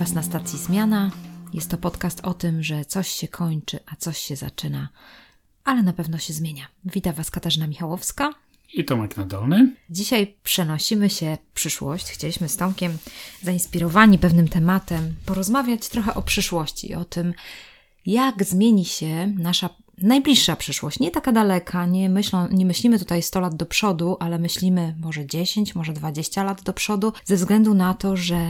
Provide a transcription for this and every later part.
Was na stacji Zmiana. Jest to podcast o tym, że coś się kończy, a coś się zaczyna, ale na pewno się zmienia. Witam Was Katarzyna Michałowska. I Tomek Nadolny. Dzisiaj przenosimy się w przyszłość. Chcieliśmy z Tomkiem, zainspirowani pewnym tematem, porozmawiać trochę o przyszłości, o tym, jak zmieni się nasza najbliższa przyszłość, nie taka daleka, nie, myślą, nie myślimy tutaj 100 lat do przodu, ale myślimy może 10, może 20 lat do przodu, ze względu na to, że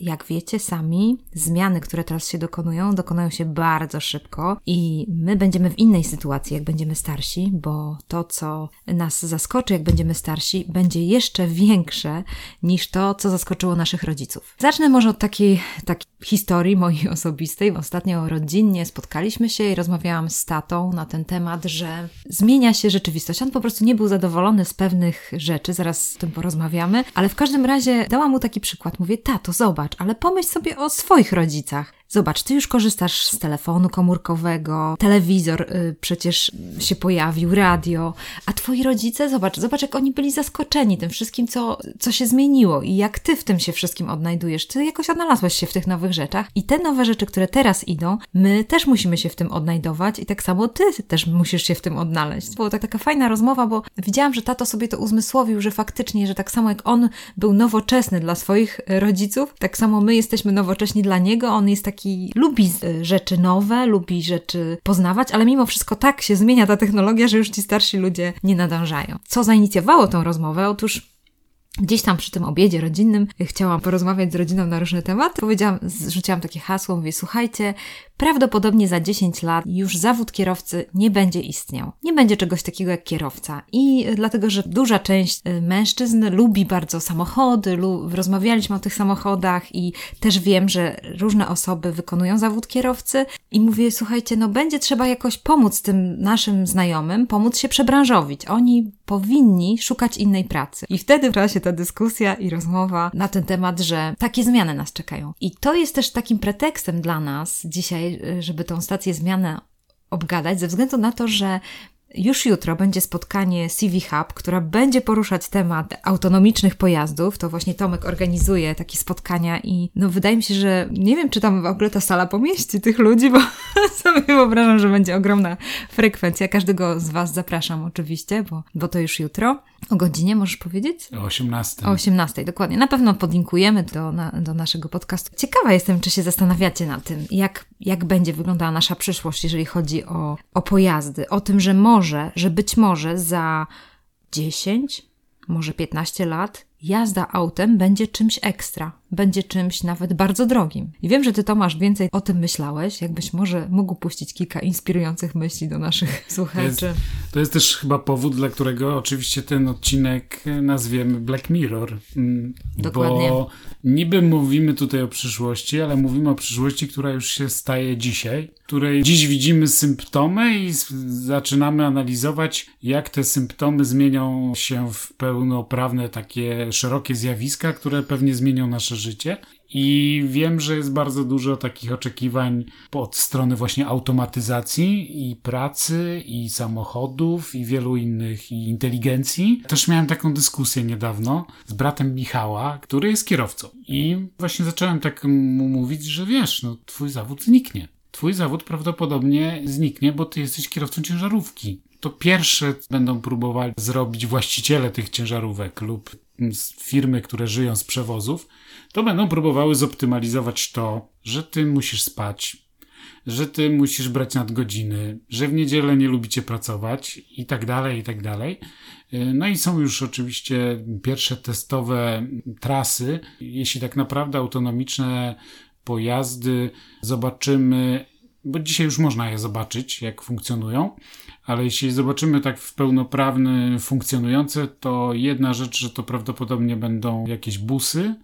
jak wiecie sami, zmiany, które teraz się dokonują, dokonują się bardzo szybko i my będziemy w innej sytuacji, jak będziemy starsi, bo to, co nas zaskoczy, jak będziemy starsi, będzie jeszcze większe niż to, co zaskoczyło naszych rodziców. Zacznę może od takiej, takiej historii mojej osobistej. Ostatnio rodzinnie spotkaliśmy się i rozmawiałam z tatą na ten temat, że zmienia się rzeczywistość. On po prostu nie był zadowolony z pewnych rzeczy, zaraz o tym porozmawiamy, ale w każdym razie dałam mu taki przykład. Mówię, tato, zobacz, ale pomyśl sobie o swoich rodzicach. Zobacz, ty już korzystasz z telefonu komórkowego, telewizor y, przecież się pojawił, radio, a twoi rodzice, zobacz, zobacz, jak oni byli zaskoczeni tym wszystkim, co, co się zmieniło i jak ty w tym się wszystkim odnajdujesz. Ty jakoś odnalazłeś się w tych nowych rzeczach i te nowe rzeczy, które teraz idą, my też musimy się w tym odnajdować i tak samo ty też musisz się w tym odnaleźć. Była tak, taka fajna rozmowa, bo widziałam, że tato sobie to uzmysłowił, że faktycznie, że tak samo jak on był nowoczesny dla swoich rodziców, tak samo my jesteśmy nowocześni dla niego, on jest taki taki lubi rzeczy nowe, lubi rzeczy poznawać, ale mimo wszystko tak się zmienia ta technologia, że już ci starsi ludzie nie nadążają. Co zainicjowało tą rozmowę? Otóż Gdzieś tam przy tym obiedzie rodzinnym chciałam porozmawiać z rodziną na różne tematy. Powiedziałam, rzuciłam takie hasło, mówię, słuchajcie, prawdopodobnie za 10 lat już zawód kierowcy nie będzie istniał. Nie będzie czegoś takiego jak kierowca. I dlatego, że duża część y, mężczyzn lubi bardzo samochody, lub rozmawialiśmy o tych samochodach i też wiem, że różne osoby wykonują zawód kierowcy i mówię, słuchajcie, no będzie trzeba jakoś pomóc tym naszym znajomym, pomóc się przebranżowić. Oni powinni szukać innej pracy. I wtedy w czasie ta dyskusja i rozmowa na ten temat, że takie zmiany nas czekają. I to jest też takim pretekstem dla nas dzisiaj, żeby tą stację zmiany obgadać, ze względu na to, że już jutro będzie spotkanie CV Hub, która będzie poruszać temat autonomicznych pojazdów. To właśnie Tomek organizuje takie spotkania i no wydaje mi się, że nie wiem, czy tam w ogóle ta sala pomieści tych ludzi, bo sobie wyobrażam, że będzie ogromna frekwencja. Każdego z Was zapraszam oczywiście, bo, bo to już jutro. O godzinie możesz powiedzieć? O 18. O 18, dokładnie. Na pewno podlinkujemy do, na, do naszego podcastu. Ciekawa jestem, czy się zastanawiacie nad tym, jak, jak będzie wyglądała nasza przyszłość, jeżeli chodzi o, o pojazdy. O tym, że może, że być może za 10, może 15 lat jazda autem będzie czymś ekstra, będzie czymś nawet bardzo drogim. I wiem, że ty, Tomasz, więcej o tym myślałeś, jakbyś może mógł puścić kilka inspirujących myśli do naszych słuchaczy. To jest, to jest też chyba powód, dla którego oczywiście ten odcinek nazwiemy Black Mirror. Mm, Dokładnie. Bo niby mówimy tutaj o przyszłości, ale mówimy o przyszłości, która już się staje dzisiaj, której dziś widzimy symptomy i zaczynamy analizować, jak te symptomy zmienią się w pełnoprawne takie szerokie zjawiska, które pewnie zmienią nasze życie. I wiem, że jest bardzo dużo takich oczekiwań od strony właśnie automatyzacji i pracy, i samochodów, i wielu innych, i inteligencji. Też miałem taką dyskusję niedawno z bratem Michała, który jest kierowcą. I właśnie zacząłem tak mu mówić, że wiesz, no twój zawód zniknie. Twój zawód prawdopodobnie zniknie, bo ty jesteś kierowcą ciężarówki to pierwsze będą próbowali zrobić właściciele tych ciężarówek lub firmy, które żyją z przewozów, to będą próbowały zoptymalizować to, że ty musisz spać, że ty musisz brać nadgodziny, że w niedzielę nie lubicie pracować i tak dalej, i tak dalej. No i są już oczywiście pierwsze testowe trasy. Jeśli tak naprawdę autonomiczne pojazdy zobaczymy, bo dzisiaj już można je zobaczyć, jak funkcjonują, ale jeśli zobaczymy tak w pełnoprawny funkcjonujące, to jedna rzecz, że to prawdopodobnie będą jakieś busy,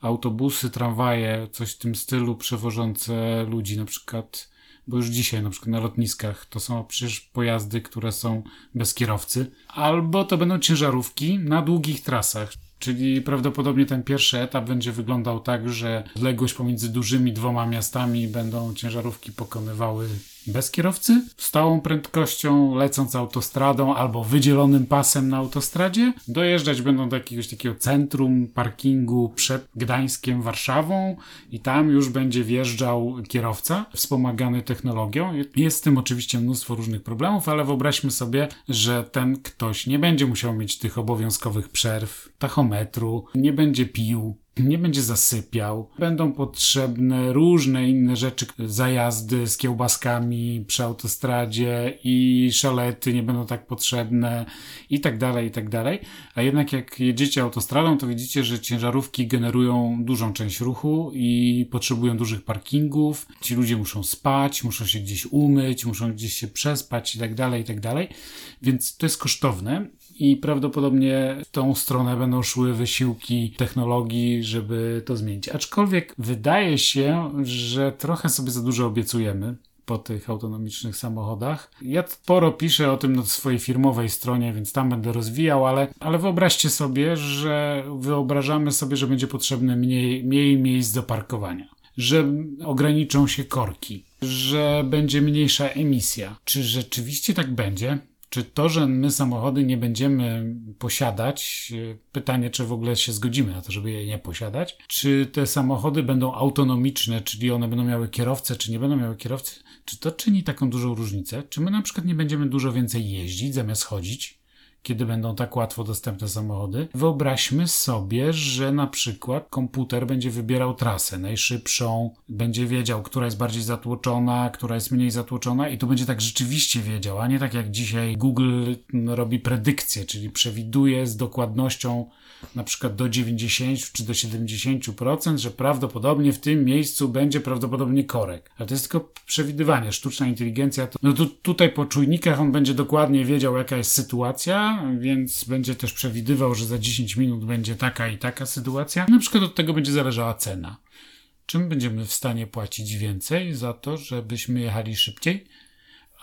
autobusy, tramwaje, coś w tym stylu przewożące ludzi, na przykład, bo już dzisiaj na przykład na lotniskach to są przecież pojazdy, które są bez kierowcy, albo to będą ciężarówki na długich trasach. Czyli prawdopodobnie ten pierwszy etap będzie wyglądał tak, że odległość pomiędzy dużymi dwoma miastami będą ciężarówki pokonywały bez kierowcy, stałą prędkością, lecąc autostradą albo wydzielonym pasem na autostradzie. Dojeżdżać będą do jakiegoś takiego centrum parkingu przed Gdańskiem, Warszawą i tam już będzie wjeżdżał kierowca wspomagany technologią. Jest z tym oczywiście mnóstwo różnych problemów, ale wyobraźmy sobie, że ten ktoś nie będzie musiał mieć tych obowiązkowych przerw, tachometru, nie będzie pił, nie będzie zasypiał. Będą potrzebne różne inne rzeczy, zajazdy z kiełbaskami przy autostradzie i szalety nie będą tak potrzebne i tak dalej, i tak dalej. A jednak jak jedziecie autostradą, to widzicie, że ciężarówki generują dużą część ruchu i potrzebują dużych parkingów. Ci ludzie muszą spać, muszą się gdzieś umyć, muszą gdzieś się przespać i tak dalej, i tak dalej. Więc to jest kosztowne i prawdopodobnie w tą stronę będą szły wysiłki technologii, żeby to zmienić. Aczkolwiek wydaje się, że trochę sobie za dużo obiecujemy po tych autonomicznych samochodach. Ja sporo piszę o tym na swojej firmowej stronie, więc tam będę rozwijał, ale, ale wyobraźcie sobie, że wyobrażamy sobie, że będzie potrzebne mniej, mniej miejsc do parkowania, że ograniczą się korki, że będzie mniejsza emisja. Czy rzeczywiście tak będzie? Czy to, że my samochody nie będziemy posiadać, pytanie, czy w ogóle się zgodzimy na to, żeby je nie posiadać, czy te samochody będą autonomiczne, czyli one będą miały kierowcę, czy nie będą miały kierowcy, czy to czyni taką dużą różnicę? Czy my na przykład nie będziemy dużo więcej jeździć zamiast chodzić? Kiedy będą tak łatwo dostępne samochody. Wyobraźmy sobie, że na przykład komputer będzie wybierał trasę najszybszą, będzie wiedział, która jest bardziej zatłoczona, która jest mniej zatłoczona i to będzie tak rzeczywiście wiedział, a nie tak jak dzisiaj Google robi predykcje, czyli przewiduje z dokładnością na przykład do 90 czy do 70%, że prawdopodobnie w tym miejscu będzie prawdopodobnie korek. Ale to jest tylko przewidywanie. Sztuczna inteligencja to, no tu, tutaj po czujnikach on będzie dokładnie wiedział, jaka jest sytuacja, więc będzie też przewidywał, że za 10 minut będzie taka i taka sytuacja. Na przykład od tego będzie zależała cena. Czym będziemy w stanie płacić więcej za to, żebyśmy jechali szybciej?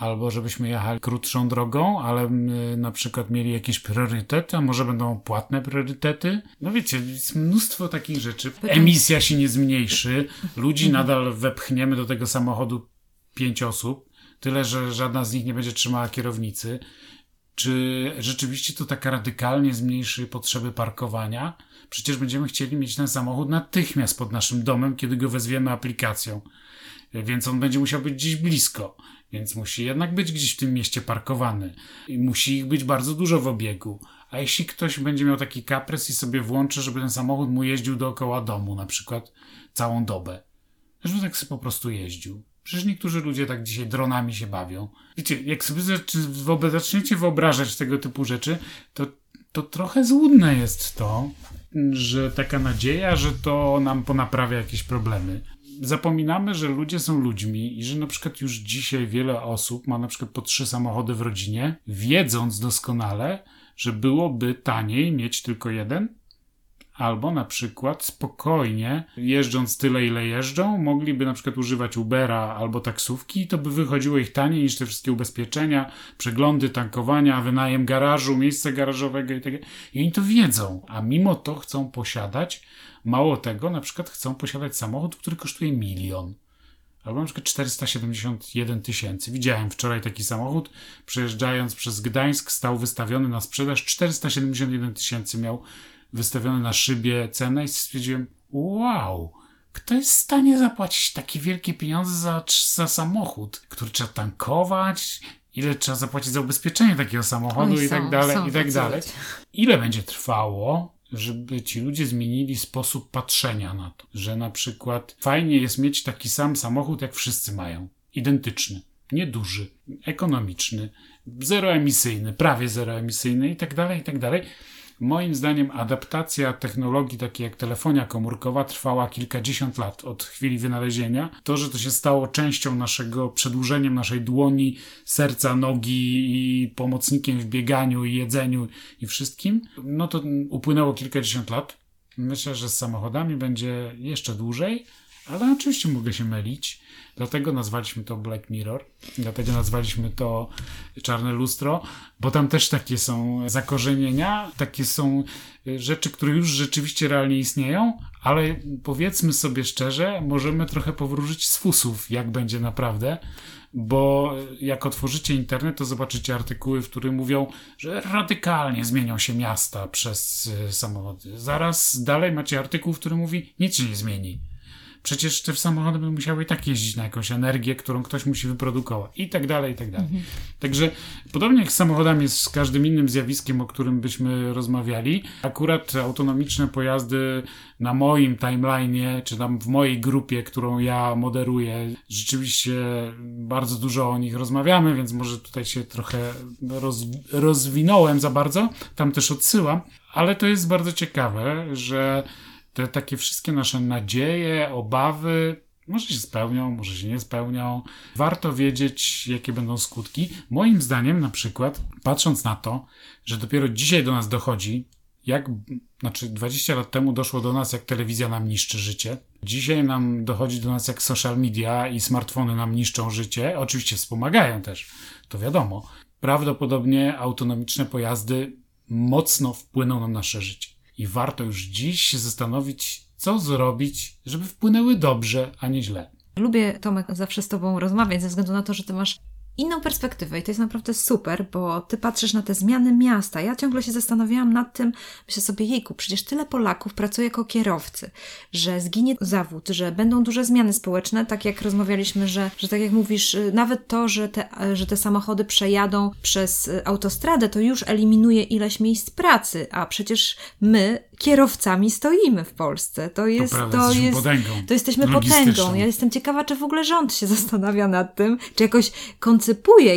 albo żebyśmy jechali krótszą drogą, ale na przykład mieli jakiś priorytet, a może będą płatne priorytety. No wiecie, jest mnóstwo takich rzeczy. Emisja się nie zmniejszy, ludzi mhm. nadal wepchniemy do tego samochodu pięć osób, tyle, że żadna z nich nie będzie trzymała kierownicy. Czy rzeczywiście to tak radykalnie zmniejszy potrzeby parkowania? Przecież będziemy chcieli mieć ten samochód natychmiast pod naszym domem, kiedy go wezwiemy aplikacją. Więc on będzie musiał być gdzieś blisko więc musi jednak być gdzieś w tym mieście parkowany. I musi ich być bardzo dużo w obiegu. A jeśli ktoś będzie miał taki kaprys i sobie włączy, żeby ten samochód mu jeździł dookoła domu, na przykład całą dobę, żeby tak sobie po prostu jeździł. Przecież niektórzy ludzie tak dzisiaj dronami się bawią. Wiecie, jak sobie zaczniecie wyobrażać tego typu rzeczy, to, to trochę złudne jest to, że taka nadzieja, że to nam ponaprawia jakieś problemy zapominamy, że ludzie są ludźmi i że na przykład już dzisiaj wiele osób ma na przykład po trzy samochody w rodzinie, wiedząc doskonale, że byłoby taniej mieć tylko jeden, albo na przykład spokojnie, jeżdżąc tyle, ile jeżdżą, mogliby na przykład używać Ubera albo taksówki i to by wychodziło ich taniej niż te wszystkie ubezpieczenia, przeglądy tankowania, wynajem garażu, miejsca garażowego i tak I oni to wiedzą, a mimo to chcą posiadać Mało tego, na przykład chcą posiadać samochód, który kosztuje milion. Albo na przykład 471 tysięcy. Widziałem wczoraj taki samochód, przejeżdżając przez Gdańsk, stał wystawiony na sprzedaż. 471 tysięcy miał wystawiony na szybie cenę i stwierdziłem, wow, kto jest w stanie zapłacić takie wielkie pieniądze za, za samochód, który trzeba tankować, ile trzeba zapłacić za ubezpieczenie takiego samochodu Oni i tak dalej, i tak dalej. Ile będzie trwało, żeby ci ludzie zmienili sposób patrzenia na to, że na przykład fajnie jest mieć taki sam samochód, jak wszyscy mają, identyczny, nieduży, ekonomiczny, zeroemisyjny, prawie zeroemisyjny i tak dalej, i tak dalej. Moim zdaniem adaptacja technologii takiej jak telefonia komórkowa trwała kilkadziesiąt lat od chwili wynalezienia. To, że to się stało częścią naszego, przedłużeniem naszej dłoni, serca, nogi i pomocnikiem w bieganiu i jedzeniu i wszystkim, no to upłynęło kilkadziesiąt lat. Myślę, że z samochodami będzie jeszcze dłużej, Ale oczywiście mogę się mylić. Dlatego nazwaliśmy to Black Mirror. Dlatego nazwaliśmy to Czarne Lustro, bo tam też takie są zakorzenienia, takie są y, rzeczy, które już rzeczywiście realnie istnieją, ale powiedzmy sobie szczerze, możemy trochę powróżyć z fusów, jak będzie naprawdę bo jak otworzycie internet, to zobaczycie artykuły, w których mówią, że radykalnie zmienią się miasta przez y, samochody. Zaraz dalej macie artykuł, w którym mówi, nic się nie zmieni. Przecież te samochody będą musiały i tak jeździć na jakąś energię, którą ktoś musi wyprodukować. I tak dalej, i tak dalej. Także podobnie jak z samochodami jest z każdym innym zjawiskiem, o którym byśmy rozmawiali, akurat autonomiczne pojazdy na moim timeline'ie, czy tam w mojej grupie, którą ja moderuję, rzeczywiście bardzo dużo o nich rozmawiamy, więc może tutaj się trochę roz, rozwinąłem za bardzo, tam też odsyłam, ale to jest bardzo ciekawe, że te takie wszystkie nasze nadzieje, obawy, może się spełnią, może się nie spełnią. Warto wiedzieć, jakie będą skutki. Moim zdaniem, na przykład, patrząc na to, że dopiero dzisiaj do nas dochodzi, jak, znaczy 20 lat temu doszło do nas, jak telewizja nam niszczy życie. Dzisiaj nam dochodzi do nas, jak social media i smartfony nam niszczą życie. Oczywiście wspomagają też, to wiadomo. Prawdopodobnie autonomiczne pojazdy mocno wpłyną na nasze życie. I warto już dziś się zastanowić, co zrobić, żeby wpłynęły dobrze, a nie źle. Lubię, Tomek, zawsze z Tobą rozmawiać, ze względu na to, że Ty masz inną perspektywę i to jest naprawdę super, bo ty patrzysz na te zmiany miasta. Ja ciągle się zastanawiałam nad tym, myślę sobie, jejku, przecież tyle Polaków pracuje jako kierowcy, że zginie zawód, że będą duże zmiany społeczne, tak jak rozmawialiśmy, że, że tak jak mówisz, y, nawet to, że te, że te samochody przejadą przez y, autostradę, to już eliminuje ileś miejsc pracy, a przecież my kierowcami stoimy w Polsce. To jest, to, prawda, to jest, potęgą, to jesteśmy potęgą. Ja jestem ciekawa, czy w ogóle rząd się zastanawia nad tym, czy jakoś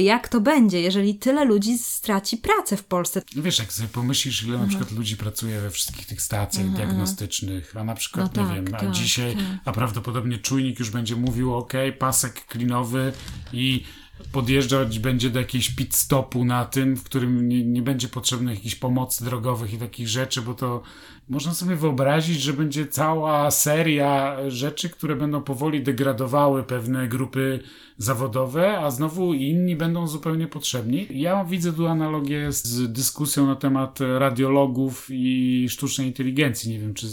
jak to będzie, jeżeli tyle ludzi straci pracę w Polsce. No wiesz, jak sobie pomyślisz, ile na przykład ludzi pracuje we wszystkich tych stacjach diagnostycznych, a na przykład, no nie tak, wiem, tak, a dzisiaj, tak. a prawdopodobnie czujnik już będzie mówił, ok, pasek klinowy i podjeżdżać będzie do jakiegoś pit stopu na tym, w którym nie, nie będzie potrzebnych jakichś pomocy drogowych i takich rzeczy, bo to można sobie wyobrazić, że będzie cała seria rzeczy, które będą powoli degradowały pewne grupy zawodowe, a znowu inni będą zupełnie potrzebni. Ja widzę tu analogię z dyskusją na temat radiologów i sztucznej inteligencji. Nie wiem, czy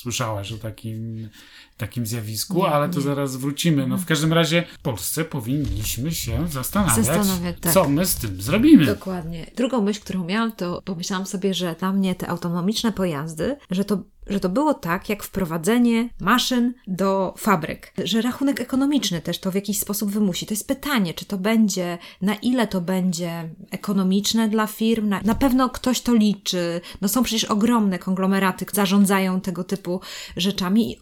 słyszałaś o takim takim zjawisku, ale to zaraz wrócimy. No w każdym razie w Polsce powinniśmy się zastanawiać, zastanawiać tak. co my z tym zrobimy. Dokładnie. Drugą myśl, którą miałam, to pomyślałam sobie, że dla mnie te autonomiczne pojazdy, że to że to było tak, jak wprowadzenie maszyn do fabryk, że rachunek ekonomiczny też to w jakiś sposób wymusi. To jest pytanie, czy to będzie, na ile to będzie ekonomiczne dla firm, na, na pewno ktoś to liczy. No są przecież ogromne konglomeraty, zarządzają tego typu rzeczami.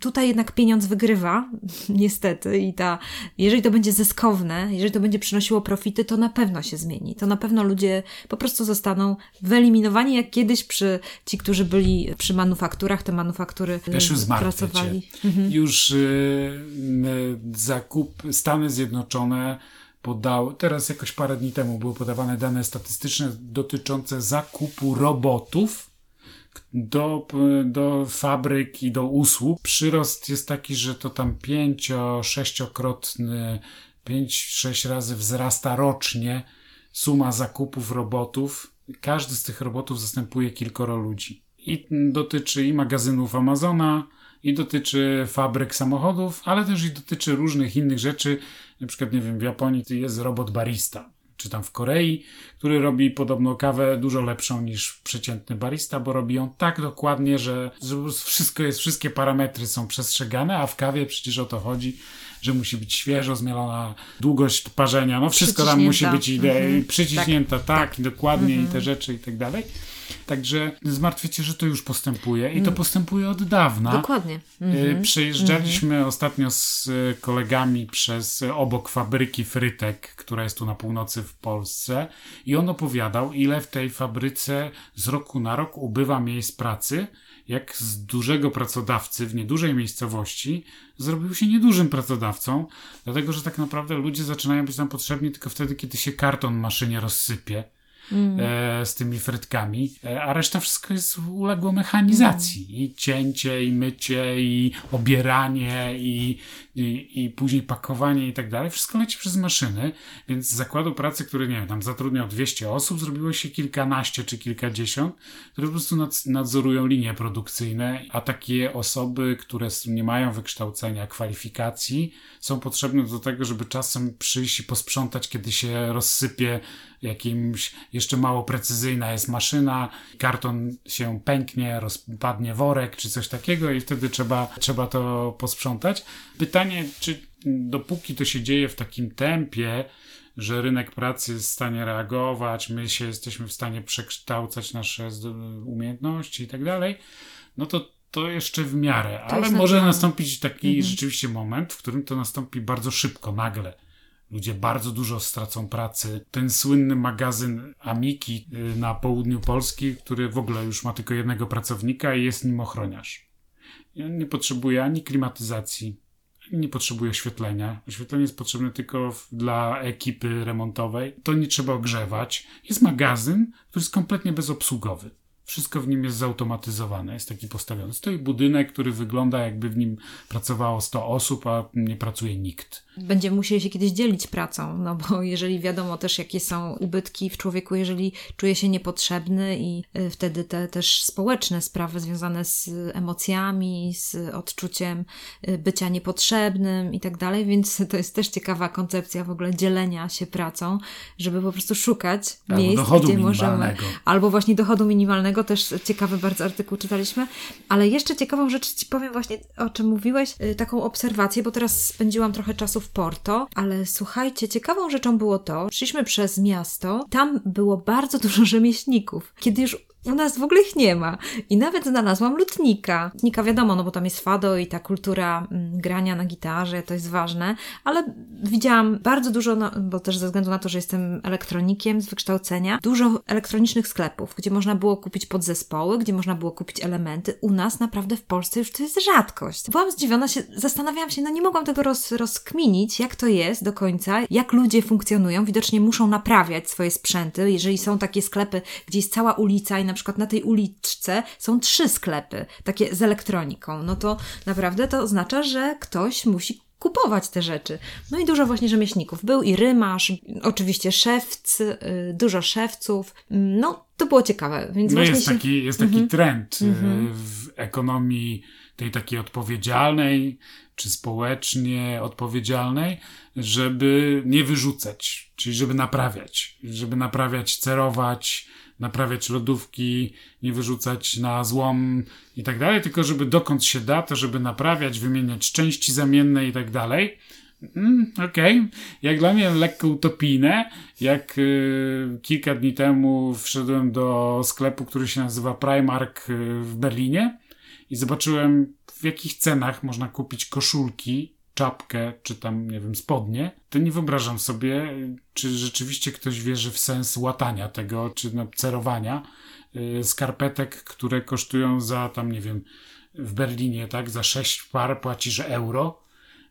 Tutaj jednak pieniądz wygrywa, niestety, i ta, jeżeli to będzie zyskowne, jeżeli to będzie przynosiło profity, to na pewno się zmieni. To na pewno ludzie po prostu zostaną wyeliminowani, jak kiedyś przy ci, którzy byli przy manufakturze manufakturach, te manufaktury już pracowali. Mhm. Już y, zakup Stany Zjednoczone podały, teraz jakoś parę dni temu były podawane dane statystyczne dotyczące zakupu robotów do, do fabryk i do usług. Przyrost jest taki, że to tam pięcio, sześciokrotny, pięć, sześć razy wzrasta rocznie suma zakupów robotów. Każdy z tych robotów zastępuje kilkoro ludzi i dotyczy i magazynów Amazona, i dotyczy fabryk samochodów, ale też i dotyczy różnych innych rzeczy. Na przykład, nie wiem, w Japonii jest robot barista, czy tam w Korei, który robi podobno kawę dużo lepszą niż przeciętny barista, bo robi ją tak dokładnie, że, wszystko jest, wszystkie parametry są przestrzegane, a w kawie przecież o to chodzi, że musi być świeżo zmielona, długość parzenia, no wszystko tam musi być ide- mhm. przyciśnięta, tak, tak, tak. dokładnie mhm. i te rzeczy i tak dalej. Także zmartwicie, że to już postępuje i to mm. postępuje od dawna. Dokładnie. Mm-hmm. Przejeżdżaliśmy mm-hmm. ostatnio z e, kolegami przez e, obok fabryki frytek, która jest tu na północy w Polsce i on opowiadał, ile w tej fabryce z roku na rok ubywa miejsc pracy, jak z dużego pracodawcy w niedużej miejscowości zrobił się niedużym pracodawcą, dlatego że tak naprawdę ludzie zaczynają być nam potrzebni tylko wtedy, kiedy się karton maszynie rozsypie mm. e, z tymi frytkami, e, a reszta wszystko jest uległo mechanizacji. Mm. I cięcie, i mycie, i obieranie, i, i, i później pakowanie i tak dalej. Wszystko leci przez maszyny, więc z zakładu pracy, który, nie wiem, tam zatrudniał 200 osób, zrobiło się kilkanaście czy kilkadziesiąt, które po prostu nadzorują linie produkcyjne, a takie osoby, które nie mają wykształcenia, kwalifikacji, są potrzebne do tego, żeby czasem przyjść i posprzątać, kiedy się rozsypie jakimś jeszcze mało precyzyjna jest maszyna, karton się pęknie, rozpadnie worek czy coś takiego i wtedy trzeba, trzeba to posprzątać. Pytanie, czy dopóki to się dzieje w takim tempie, że rynek pracy jest w stanie reagować, my się jesteśmy w stanie przekształcać nasze umiejętności i tak dalej, no to to jeszcze w miarę, ale może nastąpić taki mhm. rzeczywiście moment, w którym to nastąpi bardzo szybko, nagle. Ludzie bardzo dużo stracą pracy. Ten słynny magazyn Amiki y, na południu Polski, który w ogóle już ma tylko jednego pracownika i jest nim ochroniarz. I on nie potrzebuje ani klimatyzacji, nie potrzebuje oświetlenia. Oświetlenie jest potrzebne tylko dla ekipy remontowej. To nie trzeba ogrzewać. Jest magazyn, który jest kompletnie bezobsługowy. Wszystko w nim jest zautomatyzowane, jest taki postawiony. Stoi budynek, który wygląda jakby w nim pracowało 100 osób, a nie pracuje nikt będziemy musieli się kiedyś dzielić pracą, no bo jeżeli wiadomo też, jakie są ubytki w człowieku, jeżeli czuje się niepotrzebny i y, wtedy te też społeczne sprawy związane z emocjami, z odczuciem y, bycia niepotrzebnym i tak dalej, więc to jest też ciekawa koncepcja w ogóle dzielenia się pracą, żeby po prostu szukać albo miejsc, gdzie możemy. Albo właśnie dochodu minimalnego, też ciekawy bardzo artykuł czytaliśmy, ale jeszcze ciekawą rzecz Ci powiem właśnie, o czym mówiłeś, y, taką obserwację, bo teraz spędziłam trochę czasu w Porto, ale słuchajcie, ciekawą rzeczą było to, szliśmy przez miasto, tam było bardzo dużo rzemieślników. Kiedy już u nas w ogóle ich nie ma. I nawet znalazłam lutnika. Lutnika wiadomo, no bo tam jest fado i ta kultura mm, grania na gitarze, to jest ważne, ale widziałam bardzo dużo, no, bo też ze względu na to, że jestem elektronikiem z wykształcenia, dużo elektronicznych sklepów, gdzie można było kupić podzespoły, gdzie można było kupić elementy. U nas naprawdę w Polsce już to jest rzadkość. Byłam zdziwiona, się, zastanawiałam się, no nie mogłam tego roz, rozkminić, jak to jest do końca, jak ludzie funkcjonują. Widocznie muszą naprawiać swoje sprzęty. Jeżeli są takie sklepy, gdzie jest cała ulica i na przykład na tej uliczce są trzy sklepy, takie z elektroniką, no to naprawdę to oznacza, że ktoś musi kupować te rzeczy. No i dużo właśnie rzemieślników. Był i rymarz, oczywiście szewcy, dużo szewców. No, to było ciekawe. Więc no jest, się... taki, jest taki mhm. trend y, mhm. w ekonomii tej takiej odpowiedzialnej, czy społecznie odpowiedzialnej, żeby nie wyrzucać, czyli żeby naprawiać, żeby naprawiać, cerować, naprawiać lodówki, nie wyrzucać na złom i tak dalej, tylko żeby dokąd się da, to żeby naprawiać, wymieniać części zamienne i tak dalej. Mm, Okej, okay. jak dla mnie lekko utopijne, jak y, kilka dni temu wszedłem do sklepu, który się nazywa Primark y, w Berlinie i zobaczyłem w jakich cenach można kupić koszulki czapkę, czy tam, nie wiem, spodnie, to nie wyobrażam sobie, czy rzeczywiście ktoś wierzy w sens łatania tego, czy no, cerowania yy, skarpetek, które kosztują za tam, nie wiem, w Berlinie, tak, za sześć par płacisz euro,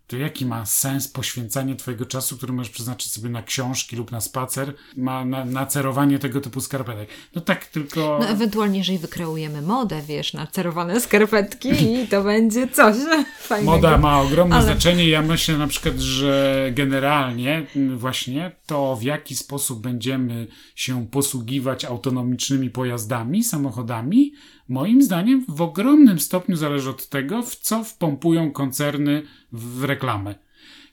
to jaki ma sens poświęcanie Twojego czasu, który możesz przeznaczyć sobie na książki lub na spacer, ma na, na cerowanie tego typu skarpetek? No tak, tylko. No ewentualnie, jeżeli wykreujemy modę, wiesz, na cerowane skarpetki i to będzie coś fajnego. Moda ma ogromne Ale... znaczenie. Ja myślę na przykład, że generalnie właśnie to, w jaki sposób będziemy się posługiwać autonomicznymi pojazdami, samochodami, moim zdaniem w ogromnym stopniu zależy od tego, w co wpompują koncerny w reklamę.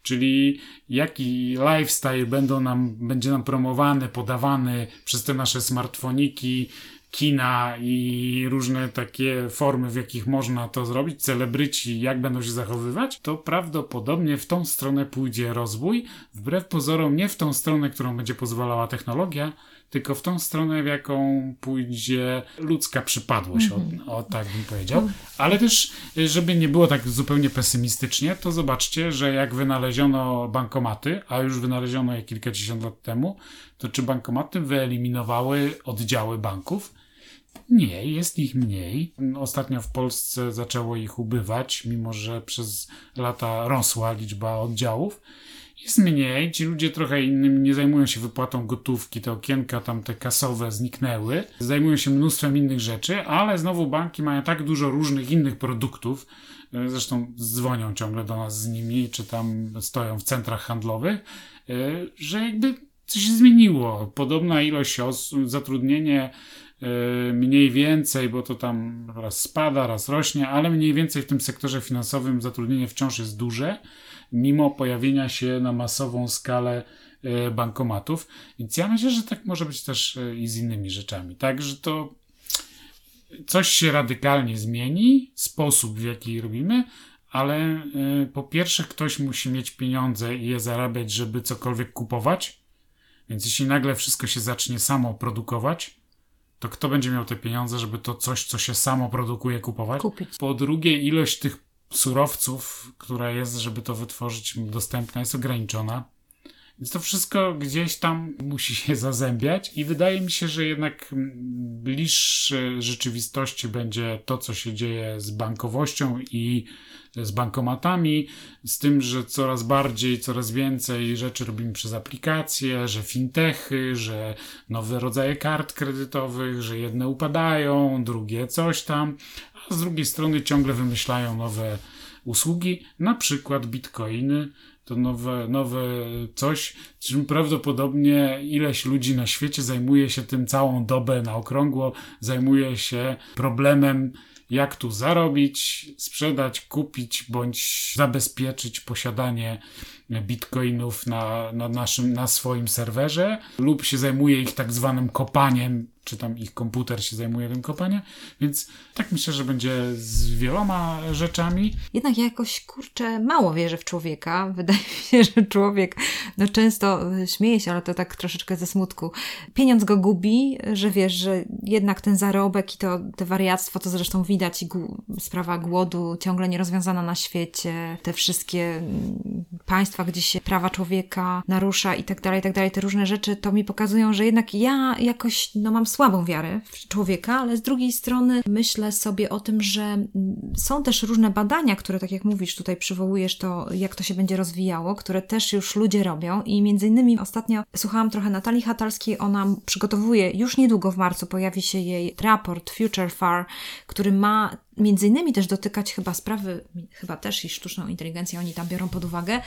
Czyli jaki lifestyle będą nam, będzie nam promowany, podawany przez te nasze smartfoniki, kina i różne takie formy, w jakich można to zrobić, celebryci, jak będą się zachowywać, to prawdopodobnie w tą stronę pójdzie rozwój, wbrew pozorom nie w tą stronę, którą będzie pozwalała technologia, tylko w tą stronę, w jaką pójdzie ludzka przypadłość, mm -hmm. o, o, tak bym powiedział. Mhm. Ale też, żeby nie było tak zupełnie pesymistycznie, to zobaczcie, że jak wynaleziono bankomaty, a już wynaleziono je kilkadziesiąt lat temu, to czy bankomaty wyeliminowały oddziały banków? Nie, jest ich mniej. Ostatnio w Polsce zaczęło ich ubywać, mimo że przez lata rosła liczba oddziałów. Jest mniej, ci ludzie trochę innym nie zajmują się wypłatą gotówki, te okienka tam te kasowe zniknęły, zajmują się mnóstwem innych rzeczy, ale znowu banki mają tak dużo różnych innych produktów, e, zresztą dzwonią ciągle do nas z nimi, czy tam stoją w centrach handlowych, e, że jakby coś się zmieniło. Podobna ilość osób, zatrudnienie e, mniej więcej, bo to tam raz spada, raz rośnie, ale mniej więcej w tym sektorze finansowym zatrudnienie wciąż jest duże mimo pojawienia się na masową skalę e, bankomatów. Więc ja myślę, że tak może być też e, i z innymi rzeczami. Tak, że to coś się radykalnie zmieni, sposób w jaki robimy, ale e, po pierwsze ktoś musi mieć pieniądze i je zarabiać, żeby cokolwiek kupować. Więc jeśli nagle wszystko się zacznie samo produkować, to kto będzie miał te pieniądze, żeby to coś, co się samo produkuje, kupować? Kupić. Po drugie, ilość tych surowców, która jest, żeby to wytworzyć, dostępna, jest ograniczona. Więc to wszystko gdzieś tam musi się zazębiać i wydaje mi się, że jednak bliższe rzeczywistości będzie to, co się dzieje z bankowością i z bankomatami, z tym, że coraz bardziej, coraz więcej rzeczy robimy przez aplikacje, że fintechy, że nowe rodzaje kart kredytowych, że jedne upadają, drugie coś tam, a z drugiej strony ciągle wymyślają nowe usługi, na przykład bitcoiny, to nowe, nowe coś, czym prawdopodobnie ileś ludzi na świecie zajmuje się tym całą dobę na okrągło, zajmuje się problemem, jak tu zarobić, sprzedać, kupić bądź zabezpieczyć posiadanie bitcoinów na, na, naszym, na swoim serwerze, lub się zajmuje ich tak zwanym kopaniem czy tam ich komputer się zajmuje tym kopaniem, więc tak myślę, że będzie z wieloma rzeczami. Jednak ja jakoś, kurczę, mało wierzę w człowieka. Wydaje mi się, że człowiek no często e, śmieje się, ale to tak troszeczkę ze smutku. Pieniądz go gubi, że wiesz, że jednak ten zarobek i to te wariactwo, to zresztą widać i sprawa głodu ciągle nierozwiązana na świecie, te wszystkie mm, gdzie się prawa człowieka narusza i tak dalej, i tak dalej, te różne rzeczy, to mi pokazują, że jednak ja jakoś, no mam słabą wiarę w człowieka, ale z drugiej strony myślę sobie o tym, że mm, są też różne badania, które, tak jak mówisz, tutaj przywołujesz to, jak to się będzie rozwijało, które też już ludzie robią i między innymi ostatnio słuchałam trochę Natalii Hatalskiej, ona przygotowuje, już niedługo w marcu pojawi się jej raport Future Far, który ma między innymi też dotykać chyba sprawy, chyba też i sztuczną inteligencję oni tam biorą pod uwagę,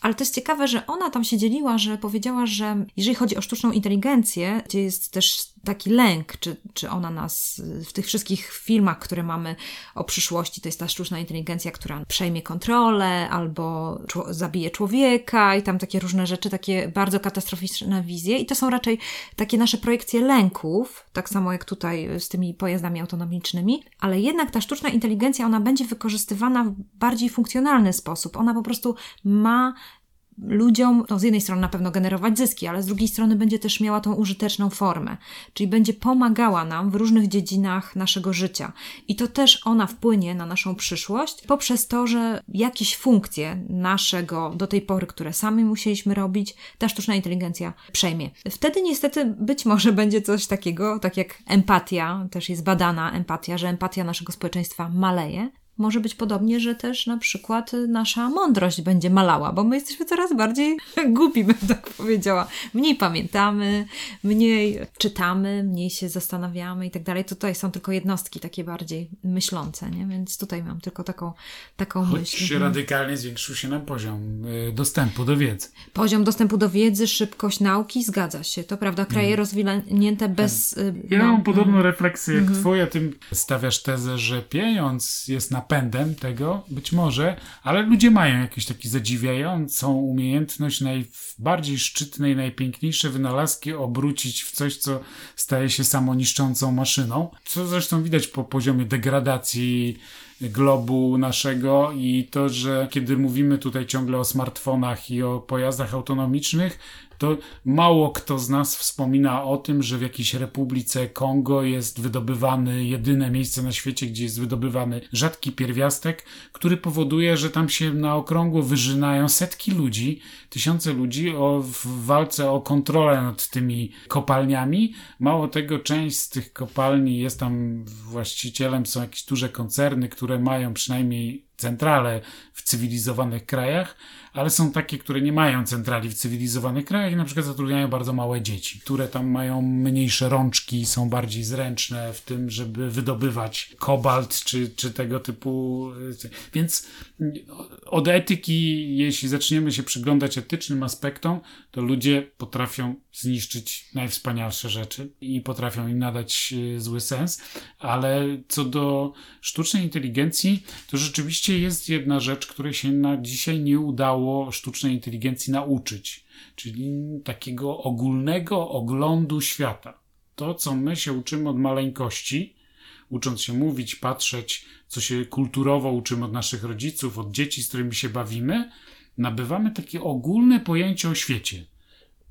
ale to jest ciekawe, że ona tam się dzieliła, że powiedziała, że jeżeli chodzi o sztuczną inteligencję, gdzie jest też taki lęk, czy, czy ona nas w tych wszystkich filmach, które mamy o przyszłości, to jest ta sztuczna inteligencja, która przejmie kontrolę albo zabije człowieka i tam takie różne rzeczy, takie bardzo katastroficzne wizje i to są raczej takie nasze projekcje lęków, tak samo jak tutaj z tymi pojazdami autonomicznymi, ale jednak ta sztuczna inteligencja, ona będzie wykorzystywana w bardziej funkcjonalny sposób. Ona po prostu ma ludziom, no z jednej strony na pewno generować zyski, ale z drugiej strony będzie też miała tą użyteczną formę, czyli będzie pomagała nam w różnych dziedzinach naszego życia. I to też ona wpłynie na naszą przyszłość poprzez to, że jakieś funkcje naszego do tej pory, które sami musieliśmy robić, ta sztuczna inteligencja przejmie. Wtedy niestety być może będzie coś takiego, tak jak empatia, też jest badana empatia, że empatia naszego społeczeństwa maleje, może być podobnie, że też na przykład nasza mądrość będzie malała, bo my jesteśmy coraz bardziej głupi, bym tak powiedziała. Mniej pamiętamy, mniej czytamy, mniej się zastanawiamy i tak dalej. Tutaj są tylko jednostki takie bardziej myślące, nie? Więc tutaj mam tylko taką, taką Choć myśl. Mhm. radykalnie zwiększył się nam poziom y, dostępu do wiedzy. Poziom dostępu do wiedzy, szybkość nauki, zgadza się. To prawda, kraje mm. rozwinięte bez... Y, ja no, mam podobną mm. refleksję jak mm. twoja. Ty stawiasz tezę, że pieniądz jest na napędem tego, być może, ale ludzie mają jakąś taką zadziwiającą umiejętność najbardziej szczytne i najpiękniejsze wynalazki obrócić w coś, co staje się samoniszczącą maszyną. Co zresztą widać po poziomie degradacji globu naszego i to, że kiedy mówimy tutaj ciągle o smartfonach i o pojazdach autonomicznych, to mało kto z nas wspomina o tym, że w jakiejś Republice Kongo jest wydobywany jedyne miejsce na świecie, gdzie jest wydobywany rzadki pierwiastek, który powoduje, że tam się na okrągło wyżynają setki ludzi, tysiące ludzi o, w walce o kontrolę nad tymi kopalniami. Mało tego, część z tych kopalni jest tam właścicielem, są jakieś duże koncerny, które mają przynajmniej centrale w cywilizowanych krajach, ale są takie, które nie mają centrali w cywilizowanych krajach i na przykład zatrudniają bardzo małe dzieci, które tam mają mniejsze rączki, są bardziej zręczne w tym, żeby wydobywać kobalt czy, czy tego typu. Więc od etyki, jeśli zaczniemy się przyglądać etycznym aspektom, to ludzie potrafią zniszczyć najwspanialsze rzeczy i potrafią im nadać e, zły sens, ale co do sztucznej inteligencji, to rzeczywiście jest jedna rzecz, której się na dzisiaj nie udało sztucznej inteligencji nauczyć, czyli takiego ogólnego oglądu świata. To, co my się uczymy od maleńkości, ucząc się mówić, patrzeć, co się kulturowo uczymy od naszych rodziców, od dzieci, z którymi się bawimy, nabywamy takie ogólne pojęcie o świecie.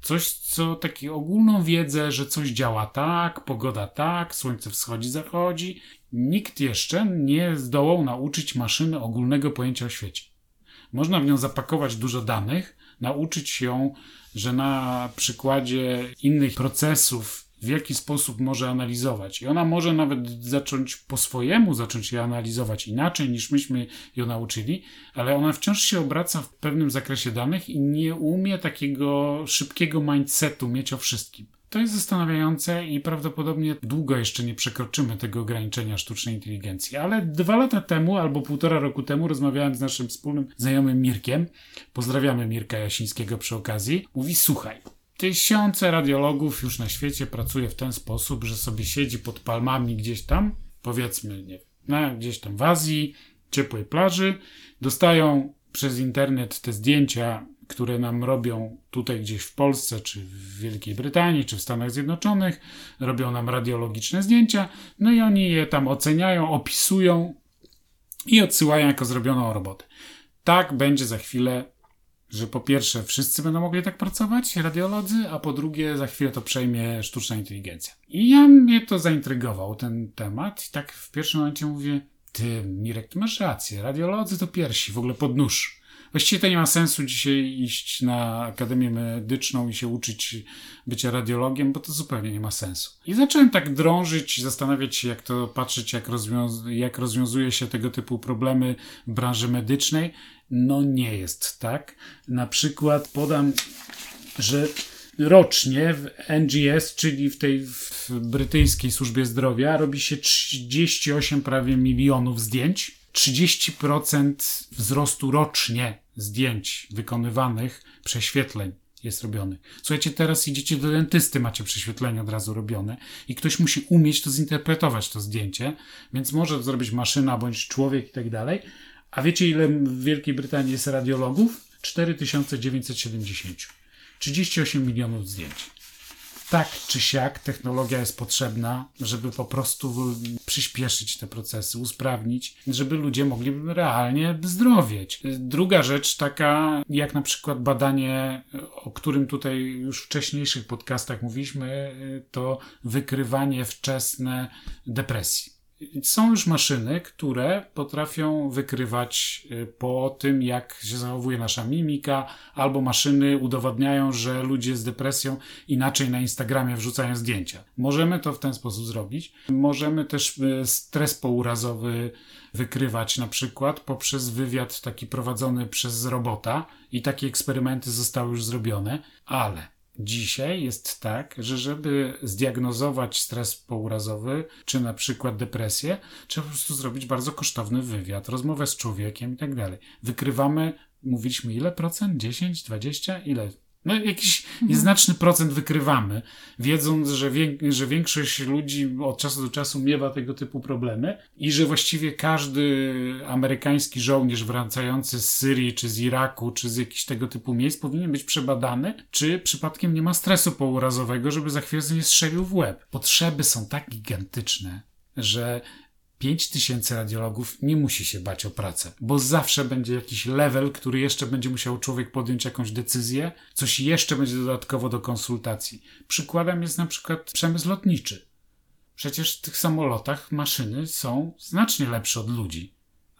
Coś, co takie ogólną wiedzę, że coś działa tak, pogoda tak, słońce wschodzi, zachodzi. Nikt jeszcze nie zdołał nauczyć maszyny ogólnego pojęcia o świecie. Można w nią zapakować dużo danych, nauczyć ją, że na przykładzie innych procesów w jaki sposób może analizować. I ona może nawet zacząć po swojemu, zacząć je analizować inaczej niż myśmy ją nauczyli, ale ona wciąż się obraca w pewnym zakresie danych i nie umie takiego szybkiego mindsetu mieć o wszystkim. To jest zastanawiające i prawdopodobnie długo jeszcze nie przekroczymy tego ograniczenia sztucznej inteligencji. Ale dwa lata temu albo półtora roku temu rozmawiałem z naszym wspólnym znajomym Mirkiem. Pozdrawiamy Mirka Jasińskiego przy okazji. Mówi: Słuchaj, Tysiące radiologów już na świecie pracuje w ten sposób, że sobie siedzi pod palmami gdzieś tam, powiedzmy, nie na, gdzieś tam w Azji, ciepłej plaży, dostają przez internet te zdjęcia, które nam robią tutaj gdzieś w Polsce, czy w Wielkiej Brytanii, czy w Stanach Zjednoczonych, robią nam radiologiczne zdjęcia, no i oni je tam oceniają, opisują i odsyłają jako zrobioną robotę. Tak będzie za chwilę że po pierwsze wszyscy będą mogli tak pracować, radiolodzy, a po drugie za chwilę to przejmie sztuczna inteligencja. I ja mnie to zaintrygował, ten temat i tak w pierwszym momencie mówię, ty Mirek, ty masz rację, radiolodzy to piersi, w ogóle pod nóż. Właściwie to nie ma sensu dzisiaj iść na Akademię Medyczną i się uczyć bycia radiologiem, bo to zupełnie nie ma sensu. I zacząłem tak drążyć, zastanawiać się, jak to patrzeć, jak, rozwiąz jak rozwiązuje się tego typu problemy w branży medycznej. No nie jest tak. Na przykład podam, że rocznie w NGS, czyli w tej w brytyjskiej służbie zdrowia, robi się 38 prawie milionów zdjęć. 30% wzrostu rocznie zdjęć wykonywanych, prześwietleń jest robiony. Słuchajcie, teraz idziecie do dentysty, macie prześwietlenie od razu robione i ktoś musi umieć to zinterpretować, to zdjęcie, więc może to zrobić maszyna bądź człowiek i tak dalej, a wiecie, ile w Wielkiej Brytanii jest radiologów? 4970. 38 milionów zdjęć. Tak czy siak technologia jest potrzebna, żeby po prostu przyspieszyć te procesy, usprawnić, żeby ludzie mogli realnie zdrowieć. Druga rzecz taka, jak na przykład badanie, o którym tutaj już w wcześniejszych podcastach mówiliśmy, to wykrywanie wczesne depresji. Są już maszyny, które potrafią wykrywać y, po tym, jak się zachowuje nasza mimika, albo maszyny udowadniają, że ludzie z depresją inaczej na Instagramie wrzucają zdjęcia. Możemy to w ten sposób zrobić. Możemy też y, stres pourazowy wykrywać na przykład poprzez wywiad taki prowadzony przez robota i takie eksperymenty zostały już zrobione, ale Dzisiaj jest tak, że żeby zdiagnozować stres pourazowy, czy na przykład depresję, trzeba po prostu zrobić bardzo kosztowny wywiad, rozmowę z człowiekiem i tak dalej. Wykrywamy, mówiliśmy ile procent? 10, 20? Ile? No, jakiś mhm. nieznaczny procent wykrywamy, wiedząc, że, że większość ludzi od czasu do czasu miewa tego typu problemy i że właściwie każdy amerykański żołnierz wracający z Syrii, czy z Iraku, czy z jakichś tego typu miejsc powinien być przebadany, czy przypadkiem nie ma stresu pourazowego, żeby za chwilę nie strzelił w łeb. Potrzeby są tak gigantyczne, że 5 tysięcy radiologów nie musi się bać o pracę, bo zawsze będzie jakiś level, który jeszcze będzie musiał człowiek podjąć jakąś decyzję, coś jeszcze będzie dodatkowo do konsultacji. Przykładem jest na przykład przemysł lotniczy. Przecież w tych samolotach maszyny są znacznie lepsze od ludzi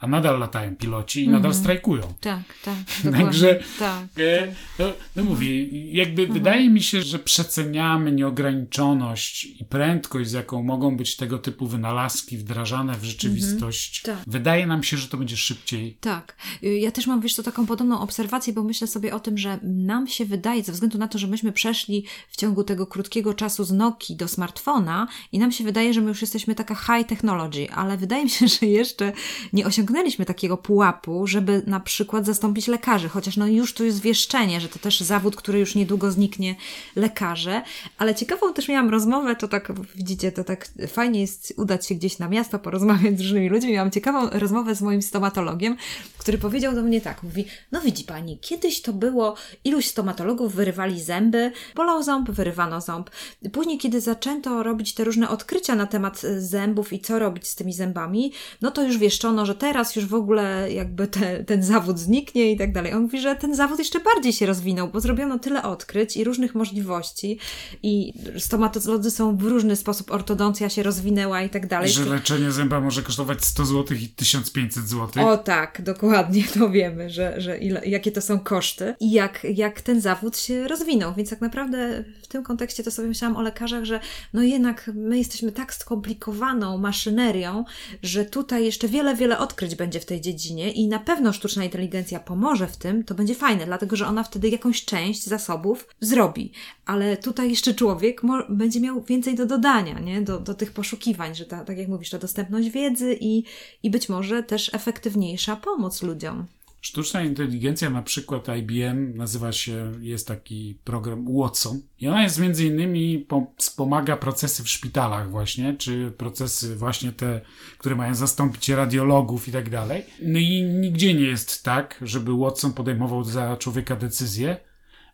a nadal latają piloci i nadal strajkują. Tak, tak. Także tak. e, no, no mówię, jakby wydaje mi się, że przeceniamy nieograniczoność i prędkość, z jaką mogą być tego typu wynalazki wdrażane w rzeczywistość. Tak. Wydaje nam się, że to będzie szybciej. Tak. Y, Ja też mam, wiesz, to taką podobną obserwację, bo myślę sobie o tym, że nam się wydaje, ze względu na to, że myśmy przeszli w ciągu tego krótkiego czasu z Nokii do smartfona i nam się wydaje, że my już jesteśmy taka high technology, ale wydaje mi się, że jeszcze nie osiągnęliśmy takiego pułapu, żeby na przykład zastąpić lekarzy, chociaż no już tu jest wieszczenie, że to też zawód, który już niedługo zniknie, lekarze, ale ciekawą też miałam rozmowę, to tak, widzicie, to tak fajnie jest udać się gdzieś na miasto, porozmawiać z różnymi ludźmi, miałam ciekawą rozmowę z moim stomatologiem, który powiedział do mnie tak, mówi, no widzi pani, kiedyś to było, iluś stomatologów wyrywali zęby, bolał ząb, wyrywano ząb. Później, kiedy zaczęto robić te różne odkrycia na temat e, zębów i co robić z tymi zębami, no to już wieszczono, że teraz już w ogóle jakby te, ten zawód zniknie i tak dalej. On mówi, że ten zawód jeszcze bardziej się rozwinął, bo zrobiono tyle odkryć i różnych możliwości i stomatolodzy są w różny sposób, ortodoncja się rozwinęła i tak dalej. Że leczenie zęba może kosztować 100 zł i 1500 zł. O tak, dokładnie to wiemy, że, że ile, jakie to są koszty i jak, jak ten zawód się rozwinął. Więc tak naprawdę w tym kontekście to sobie myślałam o lekarzach, że no jednak my jesteśmy tak skomplikowaną maszynerią, że tutaj jeszcze wiele, wiele odkryć będzie w tej dziedzinie i na pewno sztuczna inteligencja pomoże w tym, to będzie fajne, dlatego że ona wtedy jakąś część zasobów zrobi. Ale tutaj jeszcze człowiek będzie miał więcej do dodania, nie? Do, do tych poszukiwań, że ta, tak jak mówisz, ta dostępność wiedzy i, i być może też efektywniejsza pomoc ludziom. Sztuczna inteligencja, na przykład IBM, nazywa się, jest taki program Watson i ona jest między innymi, po, wspomaga procesy w szpitalach właśnie, czy procesy właśnie te, które mają zastąpić radiologów i tak dalej. No i nigdzie nie jest tak, żeby Watson podejmował za człowieka decyzję,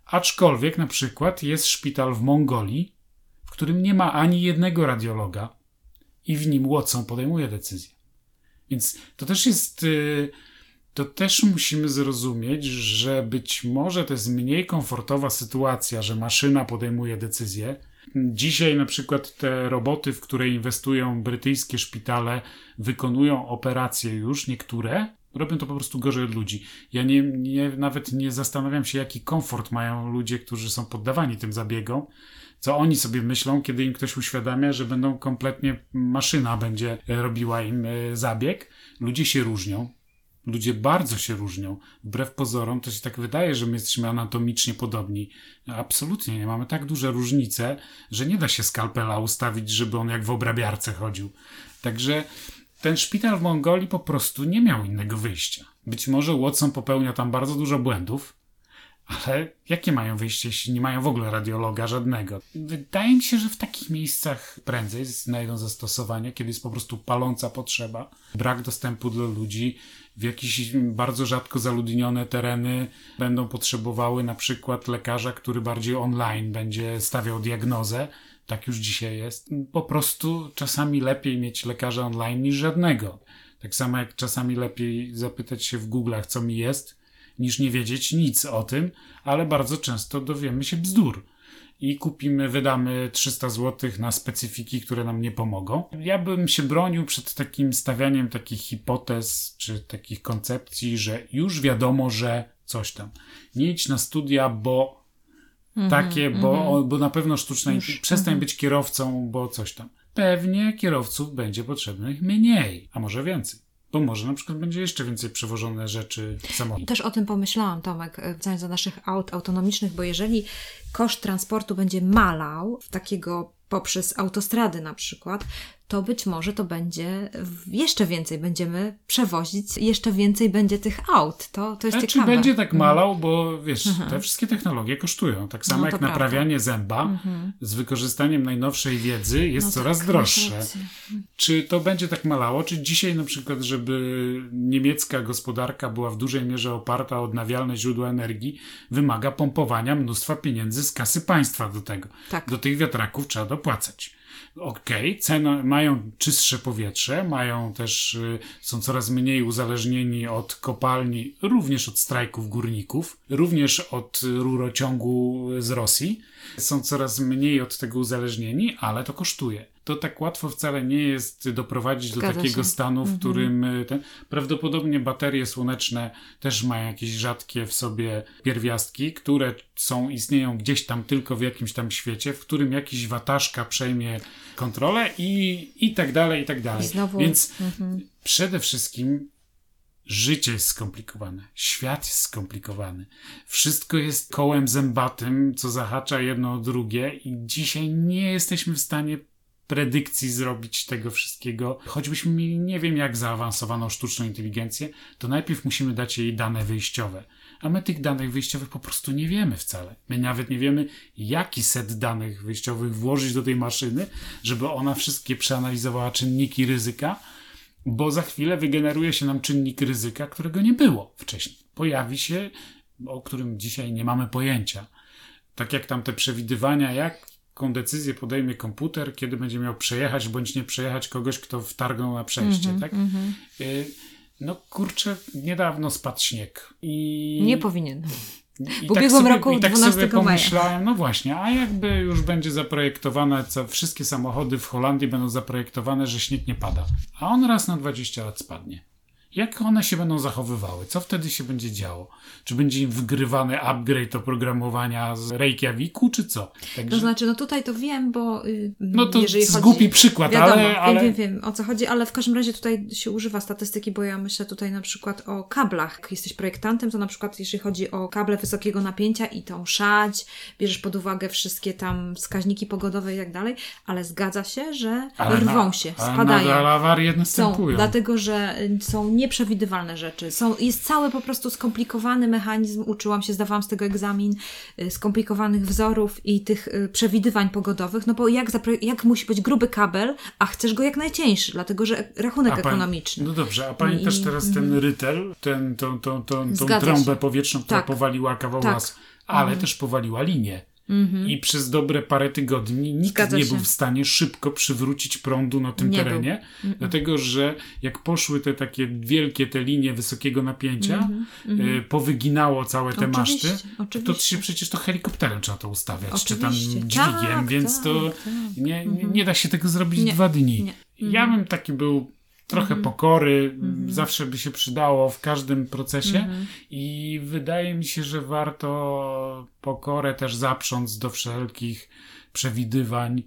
aczkolwiek na przykład jest szpital w Mongolii, w którym nie ma ani jednego radiologa i w nim Watson podejmuje decyzję. Więc to też jest... Yy, to też musimy zrozumieć, że być może to jest mniej komfortowa sytuacja, że maszyna podejmuje decyzję. Dzisiaj na przykład te roboty, w które inwestują brytyjskie szpitale, wykonują operacje już, niektóre, robią to po prostu gorzej od ludzi. Ja nie, nie, nawet nie zastanawiam się, jaki komfort mają ludzie, którzy są poddawani tym zabiegom, co oni sobie myślą, kiedy im ktoś uświadamia, że będą kompletnie, maszyna będzie robiła im e, zabieg. Ludzie się różnią, Ludzie bardzo się różnią. Wbrew pozorom to się tak wydaje, że my jesteśmy anatomicznie podobni. Absolutnie nie. Mamy tak duże różnice, że nie da się skalpela ustawić, żeby on jak w obrabiarce chodził. Także ten szpital w Mongolii po prostu nie miał innego wyjścia. Być może Watson popełnia tam bardzo dużo błędów, ale jakie mają wyjście, jeśli nie mają w ogóle radiologa żadnego? Wydaje mi się, że w takich miejscach prędzej znajdą zastosowanie, kiedy jest po prostu paląca potrzeba, brak dostępu dla ludzi, w jakieś bardzo rzadko zaludnione tereny będą potrzebowały na przykład lekarza, który bardziej online będzie stawiał diagnozę. Tak już dzisiaj jest. Po prostu czasami lepiej mieć lekarza online niż żadnego. Tak samo jak czasami lepiej zapytać się w Google'ach, co mi jest, niż nie wiedzieć nic o tym, ale bardzo często dowiemy się bzdur i kupimy, wydamy 300 zł na specyfiki, które nam nie pomogą. Ja bym się bronił przed takim stawianiem takich hipotez czy takich koncepcji, że już wiadomo, że coś tam. Nie idź na studia, bo takie, bo, bo na pewno sztuczna Już, przestań być kierowcą, bo coś tam. Pewnie kierowców będzie potrzebnych mniej, a może więcej. Bo może na przykład będzie jeszcze więcej przewożone rzeczy samochodem. Też o tym pomyślałam, Tomek, e, wracając do naszych aut autonomicznych, bo jeżeli koszt transportu będzie malał, takiego poprzez autostrady na przykład, to być może to będzie jeszcze więcej będziemy przewozić, jeszcze więcej będzie tych aut. To, to jest Czy ciekawe. będzie tak malał, bo wiesz, te wszystkie technologie kosztują. Tak samo No, jak prawda. naprawianie zęba z wykorzystaniem najnowszej wiedzy jest No coraz tak, droższe. masz rację. Czy to będzie tak malało? Czy dzisiaj na przykład, żeby niemiecka gospodarka była w dużej mierze oparta o odnawialne źródła energii, wymaga pompowania mnóstwa pieniędzy z kasy państwa do tego. Tak. Do tych wiatraków trzeba dopłacać. Okej, cena, mają czystsze powietrze, mają też, y, są coraz mniej uzależnieni od kopalni, również od strajków górników, również od y, rurociągu z Rosji. Są coraz mniej od tego uzależnieni, ale to kosztuje. to tak łatwo wcale nie jest doprowadzić Zgadza do takiego się. stanu, w Mhm. którym y, ten, prawdopodobnie baterie słoneczne też mają jakieś rzadkie w sobie pierwiastki, które są, istnieją gdzieś tam tylko w jakimś tam świecie, w którym jakiś wataszka przejmie kontrolę i, i tak dalej, i tak dalej. I znowu- Więc Mhm. przede wszystkim życie jest skomplikowane, świat jest skomplikowany, wszystko jest kołem zębatym, co zahacza jedno o drugie i dzisiaj nie jesteśmy w stanie predykcji zrobić tego wszystkiego. Choćbyśmy mieli nie wiem jak zaawansowaną sztuczną inteligencję, to najpierw musimy dać jej dane wyjściowe. A my tych danych wyjściowych po prostu nie wiemy wcale. My nawet nie wiemy, jaki set danych wyjściowych włożyć do tej maszyny, żeby ona wszystkie przeanalizowała czynniki ryzyka, bo za chwilę wygeneruje się nam czynnik ryzyka, którego nie było wcześniej. Pojawi się, o którym dzisiaj nie mamy pojęcia. Tak jak tam te przewidywania, jaką decyzję podejmie komputer, kiedy będzie miał przejechać bądź nie przejechać kogoś, kto wtargnął na przejście, Mhm, tak? Y, No kurczę, niedawno spadł śnieg. I Nie powinien. I W ubiegłym sobie, roku i tak 12 sobie maja. pomyślałem, no właśnie, a jakby już będzie zaprojektowane, co wszystkie samochody w Holandii będą zaprojektowane, że śnieg nie pada, a on raz na 20 lat spadnie. Jak one się będą zachowywały? Co wtedy się będzie działo? Czy będzie im wgrywany upgrade oprogramowania z Reykjaviku, czy co? Także, To znaczy, no tutaj to wiem, bo y, no to jeżeli chodzi... zgubi przykład, Wiadomo, ale, ale... Wiem, wiem, o co chodzi, ale w każdym razie tutaj się używa statystyki, bo ja myślę tutaj na przykład o kablach. Jak jesteś projektantem, to na przykład jeśli chodzi o kable wysokiego napięcia i tą szać, bierzesz pod uwagę wszystkie tam wskaźniki pogodowe i tak dalej, ale zgadza się, że ale rwą na- się, ale spadają. awarie Są, następują. dlatego że są nieprzewidywalne rzeczy. Są, jest cały po prostu skomplikowany mechanizm, uczyłam się, zdawałam z tego egzamin, y, skomplikowanych wzorów i tych y, przewidywań pogodowych, no bo jak, jak musi być gruby kabel, a chcesz go jak najcieńszy, dlatego że rachunek A pan- ekonomiczny. No dobrze, a pamiętasz I- teraz ten rytel, ten, tą, tą, tą, tą trąbę powietrzną, która Tak. powaliła kawał Tak. ale też powaliła linię. I przez dobre parę tygodni nikt Zgadza nie się. był w stanie szybko przywrócić prądu na tym Nie terenie, dlatego że jak poszły te takie wielkie te linie wysokiego napięcia, y, powyginało całe te Mhm, Oczywiście, maszty, to, to oczywiście. się przecież to helikopterem trzeba to ustawiać, czy tam Oczywiście. dźwigiem, Tak, więc tak, to tak. nie, nie, nie da się tego zrobić Nie, w dwa dni. Ja bym taki był trochę pokory, zawsze by się przydało w każdym procesie. I wydaje mi się, że warto pokorę też zaprząc do wszelkich przewidywań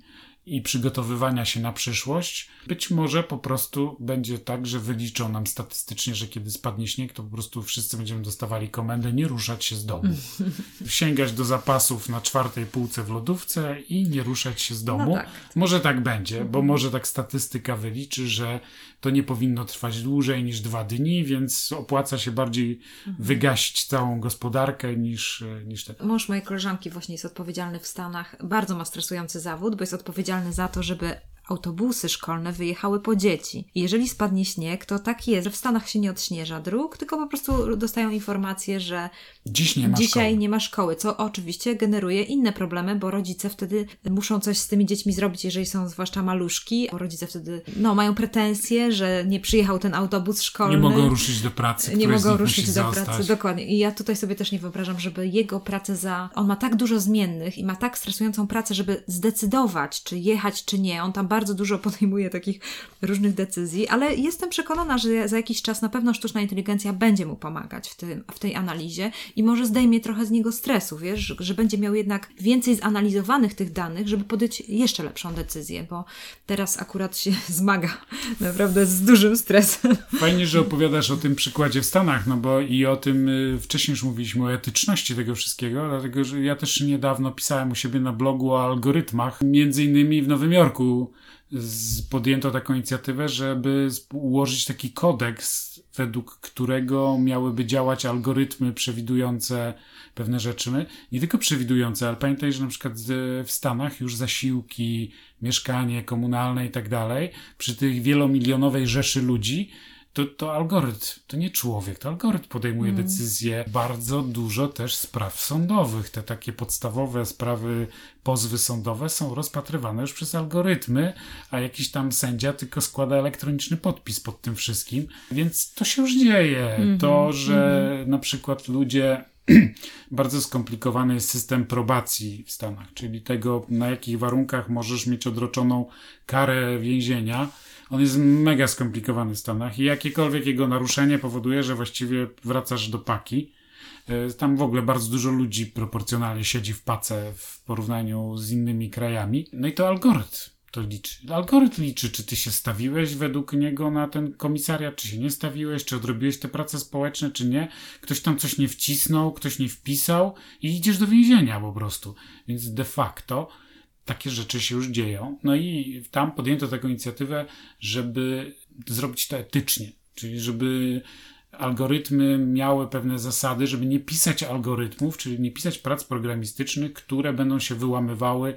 i przygotowywania się na przyszłość. Być może po prostu będzie tak, że wyliczą nam statystycznie, że kiedy spadnie śnieg, to po prostu wszyscy będziemy dostawali komendę nie ruszać się z domu. Sięgać do zapasów na czwartej półce w lodówce i nie ruszać się z domu. No tak. Może tak będzie, bo może tak statystyka wyliczy, że to nie powinno trwać dłużej niż dwa dni, więc opłaca się bardziej wygasić całą gospodarkę niż, niż te. Mąż mojej koleżanki właśnie jest odpowiedzialny w Stanach. Bardzo ma stresujący zawód, bo jest odpowiedzialny za to, żeby autobusy szkolne wyjechały po dzieci. I jeżeli spadnie śnieg, to tak jest, że w Stanach się nie odśnieża dróg, tylko po prostu dostają informację, że Dziś nie ma dzisiaj szkoły. nie ma szkoły, co oczywiście generuje inne problemy, bo rodzice wtedy muszą coś z tymi dziećmi zrobić, jeżeli są zwłaszcza maluszki, bo rodzice wtedy no, mają pretensje, że nie przyjechał ten autobus szkolny. Nie mogą ruszyć do pracy, Nie mogą ruszyć do zostać. pracy, dokładnie. I ja tutaj sobie też nie wyobrażam, żeby jego pracę za. On ma tak dużo zmiennych i ma tak stresującą pracę, żeby zdecydować, czy jechać, czy nie. On tam bardzo dużo podejmuje takich różnych decyzji, ale jestem przekonana, że za jakiś czas na pewno sztuczna inteligencja będzie mu pomagać w, tym, w tej analizie i może zdejmie trochę z niego stresu, wiesz, że, będzie miał jednak więcej zanalizowanych tych danych, żeby podjąć jeszcze lepszą decyzję, bo teraz akurat się zmaga naprawdę z dużym stresem. Fajnie, że opowiadasz o tym przykładzie w Stanach, no bo i o tym y, wcześniej już mówiliśmy o etyczności tego wszystkiego, dlatego że ja też niedawno pisałem u siebie na blogu o algorytmach. Między innymi w Nowym Jorku podjęto taką inicjatywę, żeby ułożyć taki kodeks, według którego miałyby działać algorytmy przewidujące pewne rzeczy. Nie tylko przewidujące, ale pamiętaj, że na przykład w Stanach już zasiłki, mieszkanie komunalne i tak dalej, przy tych wielomilionowej rzeszy ludzi, to, to algorytm, to nie człowiek, to algorytm podejmuje decyzje. Bardzo dużo też spraw sądowych. Te takie podstawowe sprawy, pozwy sądowe są rozpatrywane już przez algorytmy, a jakiś tam sędzia tylko składa elektroniczny podpis pod tym wszystkim. Więc to się już dzieje. To, że na przykład ludzie bardzo skomplikowany jest system probacji w Stanach, czyli tego, na jakich warunkach możesz mieć odroczoną karę więzienia. On jest mega skomplikowany w Stanach i jakiekolwiek jego naruszenie powoduje, że właściwie wracasz do paki. E, tam w ogóle bardzo dużo ludzi proporcjonalnie siedzi w pace w porównaniu z innymi krajami. No i to algorytm to liczy. Algorytm liczy, czy ty się stawiłeś według niego na ten komisariat, czy się nie stawiłeś, czy odrobiłeś te prace społeczne, czy nie. Ktoś tam coś nie wcisnął, ktoś nie wpisał i idziesz do więzienia po prostu. Więc de facto takie rzeczy się już dzieją. No i tam podjęto taką inicjatywę, żeby zrobić to etycznie, czyli żeby algorytmy miały pewne zasady, żeby nie pisać algorytmów, czyli nie pisać prac programistycznych, które będą się wyłamywały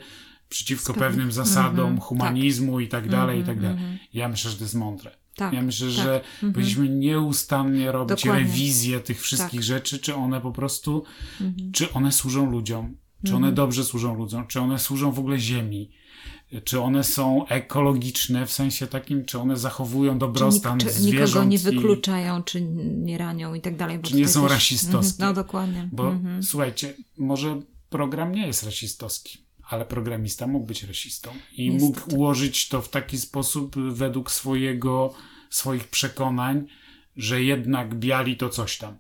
przeciwko pewnym zasadom mm -hmm, humanizmu tak. i tak dalej, mm -hmm, i tak dalej. Mm -hmm. Ja myślę, że to jest mądre. Tak, ja myślę, tak. że mhm. powinniśmy nieustannie robić Dokładnie. rewizję tych wszystkich tak. rzeczy, czy one po prostu, mhm. czy one służą ludziom, czy one mhm. dobrze służą ludziom, czy one służą w ogóle ziemi, czy one są ekologiczne w sensie takim, czy one zachowują dobrostan czy, czy zwierząt. Nikogo nie wykluczają, i, czy nie ranią i tak dalej. Czy nie są też, rasistowskie. No dokładnie. Bo słuchajcie, może program nie jest rasistowski ale programista mógł być rasistą i Niestety. mógł ułożyć to w taki sposób według swojego, swoich przekonań, że jednak biali to coś tam,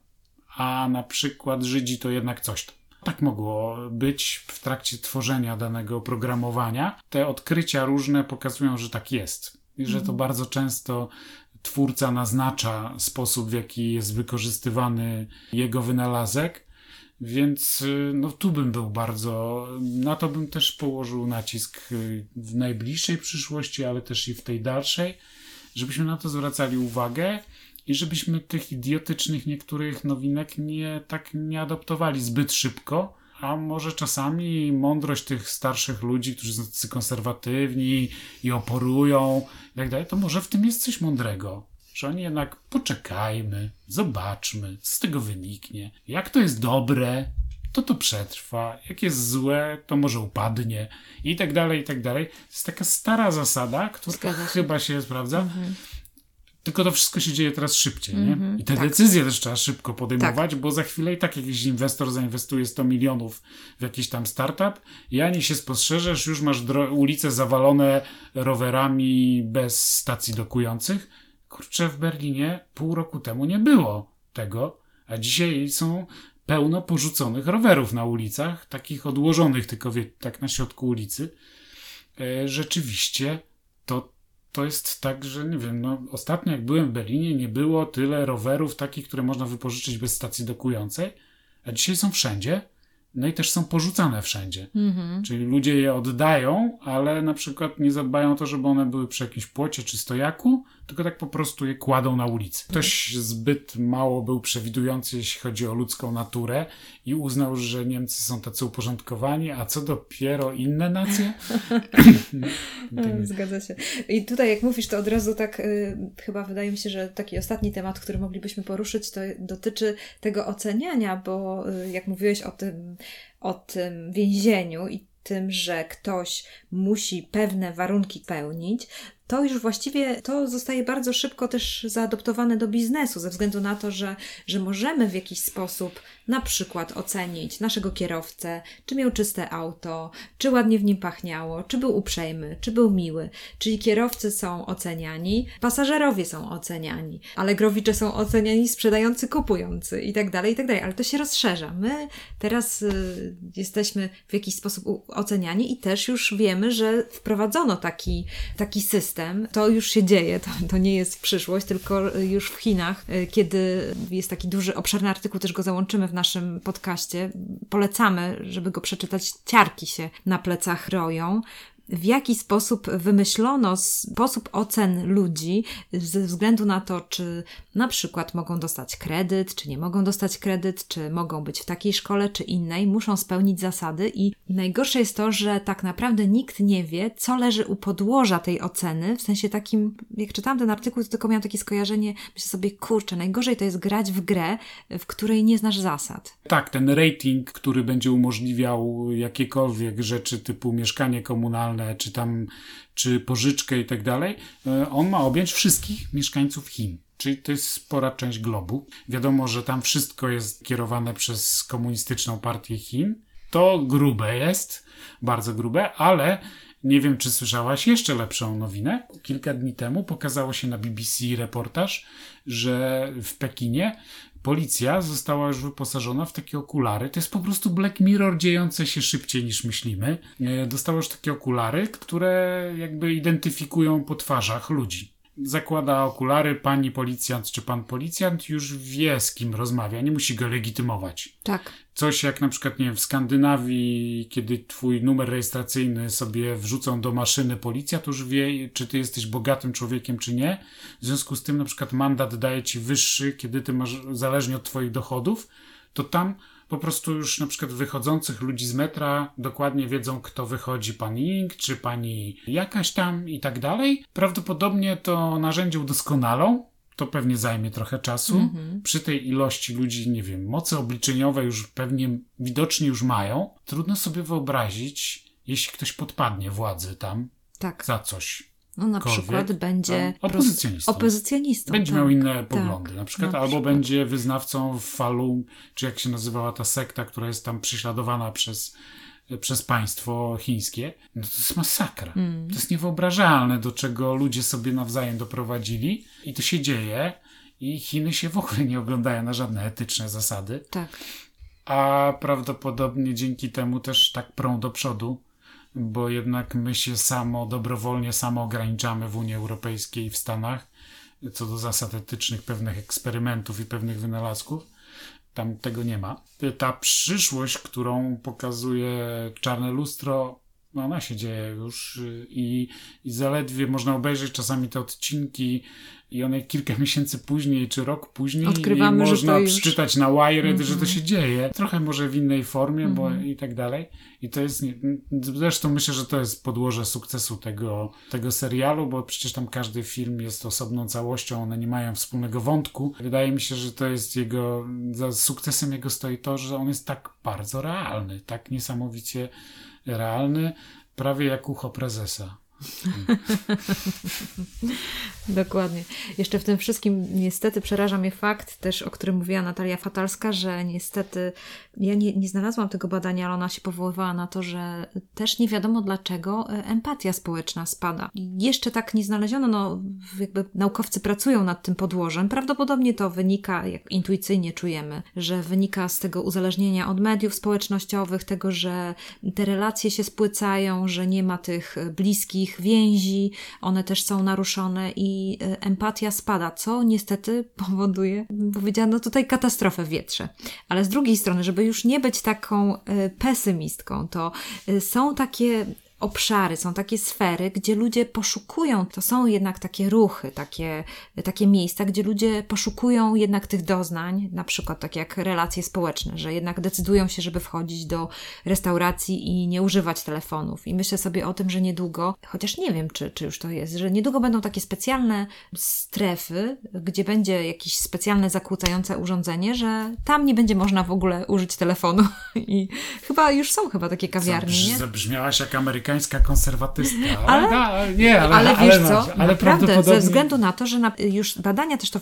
a na przykład Żydzi to jednak coś tam. Tak mogło być w trakcie tworzenia danego oprogramowania. Te odkrycia różne pokazują, że tak jest i że to mhm. bardzo często twórca naznacza sposób, w jaki jest wykorzystywany jego wynalazek więc y, no, tu bym był bardzo, na to bym też położył nacisk y, w najbliższej przyszłości, ale też i w tej dalszej, żebyśmy na to zwracali uwagę i żebyśmy tych idiotycznych niektórych nowinek nie tak nie adoptowali zbyt szybko, a może czasami mądrość tych starszych ludzi, którzy są tacy konserwatywni i oporują i tak dalej, to może w tym jest coś mądrego że oni jednak poczekajmy, zobaczmy, z tego wyniknie. Jak to jest dobre, to to przetrwa. Jak jest złe, to może upadnie. I tak dalej, i tak dalej. To jest taka stara zasada, która chyba się sprawdza. Mhm. Tylko to wszystko się dzieje teraz szybciej, nie? Mm -hmm, I te tak. decyzje też trzeba szybko podejmować, tak. bo za chwilę i tak jakiś inwestor zainwestuje 100 milionów w jakiś tam startup i ani się spostrzeżesz, już masz ulice zawalone rowerami bez stacji dokujących kurczę, w Berlinie pół roku temu nie było tego, a dzisiaj są pełno porzuconych rowerów na ulicach, takich odłożonych tylko wie, tak na środku ulicy. E, rzeczywiście to, to jest tak, że nie wiem, no, ostatnio jak byłem w Berlinie, nie było tyle rowerów takich, które można wypożyczyć bez stacji dokującej, a dzisiaj są wszędzie. No i też są porzucane wszędzie. Mm-hmm. Czyli ludzie je oddają, ale na przykład nie zadbają o to, żeby one były przy jakimś płocie czy stojaku, tylko tak po prostu je kładą na ulicy. Ktoś zbyt mało był przewidujący, jeśli chodzi o ludzką naturę i uznał, że Niemcy są tacy uporządkowani, a co dopiero inne nacje? Zgadza się. I tutaj jak mówisz, to od razu tak y, chyba wydaje mi się, że taki ostatni temat, który moglibyśmy poruszyć, to dotyczy tego oceniania, bo y, jak mówiłeś o tym, o tym więzieniu i tym, że ktoś musi pewne warunki pełnić, to już właściwie to zostaje bardzo szybko też zaadoptowane do biznesu, ze względu na to, że, że możemy w jakiś sposób na przykład ocenić naszego kierowcę, czy miał czyste auto, czy ładnie w nim pachniało, czy był uprzejmy, czy był miły. Czyli kierowcy są oceniani, pasażerowie są oceniani, alegrowicze są oceniani, sprzedający, kupujący i tak dalej, i tak dalej. Ale to się rozszerza. My teraz y, jesteśmy w jakiś sposób oceniani i też już wiemy, że wprowadzono taki, taki system. To już się dzieje, to, to nie jest przyszłość, tylko już w Chinach, y, kiedy jest taki duży, obszerny artykuł, też go załączymy w naszym podcaście. Polecamy, żeby go przeczytać. Ciarki się na plecach roją w jaki sposób wymyślono sposób ocen ludzi ze względu na to, czy na przykład mogą dostać kredyt, czy nie mogą dostać kredyt, czy mogą być w takiej szkole, czy innej, muszą spełnić zasady i najgorsze jest to, że tak naprawdę nikt nie wie, co leży u podłoża tej oceny, w sensie takim, jak czytałam ten artykuł, to tylko miałam takie skojarzenie, myślę sobie, kurczę, najgorzej to jest grać w grę, w której nie znasz zasad. Tak, ten rating, który będzie umożliwiał jakiekolwiek rzeczy typu mieszkanie komunalne, czy tam, czy pożyczkę i tak dalej, e, on ma objąć wszystkich mieszkańców Chin. czyli to jest spora część globu. Wiadomo, że tam wszystko jest kierowane przez komunistyczną partię Chin. To grube jest, bardzo grube, ale nie wiem, czy słyszałaś jeszcze lepszą nowinę. Kilka dni temu pokazało się na BBC reportaż, że w Pekinie policja została już wyposażona w takie okulary. To jest po prostu Black Mirror dziejące się szybciej niż myślimy. E, dostała już takie okulary, które jakby identyfikują po twarzach ludzi zakłada okulary, pani policjant czy pan policjant już wie z kim rozmawia, nie musi go legitymować. Tak. Coś jak na przykład, nie wiem, w Skandynawii, kiedy twój numer rejestracyjny sobie wrzucą do maszyny policja, to już wie, czy ty jesteś bogatym człowiekiem, czy nie. W związku z tym na przykład mandat daje ci wyższy, kiedy ty masz, zależnie od twoich dochodów, to tam po prostu już na przykład wychodzących ludzi z metra dokładnie wiedzą, kto wychodzi, pani Ing, czy pani jakaś tam i tak dalej. Prawdopodobnie to narzędzie udoskonalą, to pewnie zajmie trochę czasu. Mhm. Przy tej ilości ludzi, nie wiem, moce obliczeniowe już pewnie widocznie już mają. Trudno sobie wyobrazić, jeśli ktoś podpadnie władzy tam tak. za coś. No na przykład będzie opozycjonistą. opozycjonistą będzie tak. miał inne poglądy. Tak, na przykład na albo przykład. będzie wyznawcą Falun, czy jak się nazywała ta sekta, która jest tam prześladowana przez, przez państwo chińskie. No to jest masakra. Mm. To jest niewyobrażalne, do czego ludzie sobie nawzajem doprowadzili i to się dzieje i Chiny się w ogóle nie oglądają na żadne etyczne zasady. Tak. A prawdopodobnie dzięki temu też tak prą do przodu bo jednak my się samo, dobrowolnie samo ograniczamy w Unii Europejskiej i w Stanach co do zasad etycznych pewnych eksperymentów i pewnych wynalazków. Tam tego nie ma. Ta przyszłość, którą pokazuje czarne lustro, no ona się dzieje już i, i zaledwie można obejrzeć czasami te odcinki i one kilka miesięcy później, czy rok później Odkrywamy, i można już... przeczytać na Wired, mm -hmm. że to mhm. się dzieje. Trochę może w innej formie, mm -hmm. bo mhm. i tak dalej. I to jest, zresztą myślę, że to jest podłoże sukcesu tego, tego serialu, bo przecież tam każdy film jest osobną całością, one nie mają wspólnego wątku. Wydaje mi się, że to jest jego, za sukcesem jego stoi to, że on jest tak bardzo realny, tak niesamowicie realny, prawie jak ucho prezesa. Dokładnie. Jeszcze w tym wszystkim niestety przeraża mnie fakt też, o którym mówiła Natalia Fatalska, że niestety ja nie, nie znalazłam tego badania, ale ona się powoływała na to, że też nie wiadomo dlaczego e, empatia społeczna spada. Jeszcze tak nie znaleziono, no jakby naukowcy pracują nad tym podłożem. Prawdopodobnie to wynika, jak intuicyjnie czujemy, że wynika z tego uzależnienia od mediów społecznościowych, tego, że te relacje się spłycają, że nie ma tych bliskich więzi, one też są naruszone i e, empatia spada, co niestety powoduje, powiedziano tutaj katastrofę w wietrze. Ale z drugiej strony, żeby już nie być taką e, pesymistką, to e, są takie obszary, są takie sfery, gdzie ludzie poszukują, to są jednak takie ruchy, takie, takie miejsca, gdzie ludzie poszukują jednak tych doznań, na przykład tak jak relacje społeczne, że jednak decydują się, żeby wchodzić do restauracji i nie używać telefonów. I myślę sobie o tym, że niedługo, chociaż nie wiem, czy, czy już to jest, że niedługo będą takie specjalne strefy, gdzie będzie jakieś specjalne zakłócające urządzenie, że tam nie będzie można w ogóle użyć telefonu. I chyba już są chyba takie kawiarnie. Zabrzmiałaś jak Amerykańska amerykańska konserwatystka. Ale, ale, nie, ale, ale wiesz ale, co, ale naprawdę, prawdopodobnie... ze względu na to, że na, już badania też to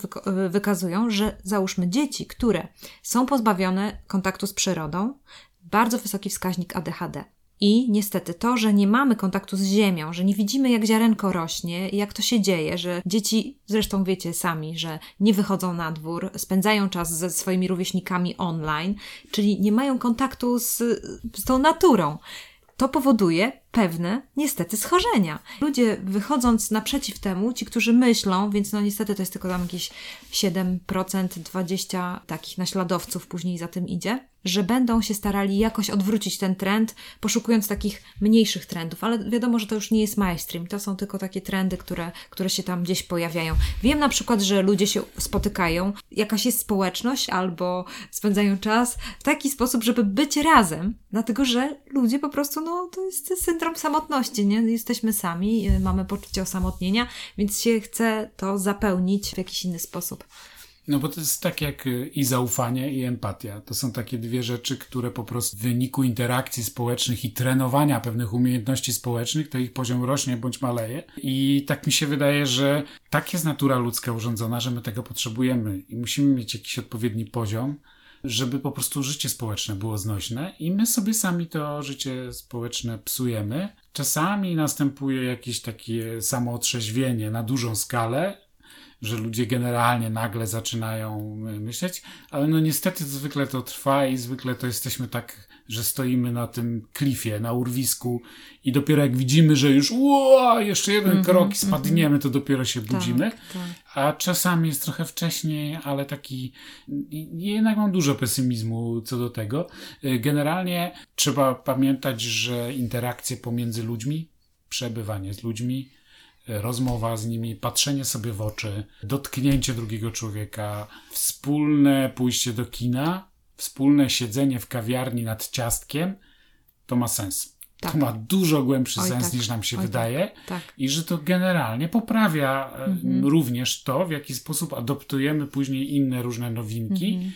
wykazują, że załóżmy dzieci, które są pozbawione kontaktu z przyrodą, bardzo wysoki wskaźnik ADHD. I niestety to, że nie mamy kontaktu z ziemią, że nie widzimy jak ziarenko rośnie, jak to się dzieje, że dzieci, zresztą wiecie sami, że nie wychodzą na dwór, spędzają czas ze swoimi rówieśnikami online, czyli nie mają kontaktu z, z tą naturą to powoduje pewne, niestety, schorzenia. Ludzie wychodząc naprzeciw temu, ci, którzy myślą, więc no niestety to jest tylko tam jakieś 7%, 20% takich naśladowców później za tym idzie, że będą się starali jakoś odwrócić ten trend, poszukując takich mniejszych trendów, ale wiadomo, że to już nie jest mainstream, to są tylko takie trendy, które, które się tam gdzieś pojawiają. Wiem na przykład, że ludzie się spotykają, jakaś jest społeczność albo spędzają czas w taki sposób, żeby być razem, dlatego że ludzie po prostu, no to jest syndrom samotności, nie? Jesteśmy sami, mamy poczucie osamotnienia, więc się chce to zapełnić w jakiś inny sposób. No bo to jest tak jak y, i zaufanie, i empatia. To są takie dwie rzeczy, które po prostu w wyniku interakcji społecznych i trenowania pewnych umiejętności społecznych, to ich poziom rośnie bądź maleje. I tak mi się wydaje, że tak jest natura ludzka urządzona, że my tego potrzebujemy i musimy mieć jakiś odpowiedni poziom, żeby po prostu życie społeczne było znośne i my sobie sami to życie społeczne psujemy. Czasami następuje jakieś takie samootrzeźwienie na dużą skalę, że ludzie generalnie nagle zaczynają myśleć, ale no niestety zwykle to trwa i zwykle to jesteśmy tak, że stoimy na tym klifie, na urwisku i dopiero jak widzimy, że już ło, jeszcze jeden mm -hmm, krok i spadniemy, to dopiero się budzimy. Tak, tak. A czasami jest trochę wcześniej, ale taki jednak mam dużo pesymizmu co do tego. Generalnie trzeba pamiętać, że interakcje pomiędzy ludźmi, przebywanie z ludźmi, rozmowa z nimi, patrzenie sobie w oczy, dotknięcie drugiego człowieka, wspólne pójście do kina, wspólne siedzenie w kawiarni nad ciastkiem, to ma sens. Tak. To ma dużo głębszy Oj, sens tak. niż nam się Oj, wydaje. Tak. tak. I że to generalnie poprawia e, mhm. również to, w jaki sposób adoptujemy później inne różne nowinki. Mhm.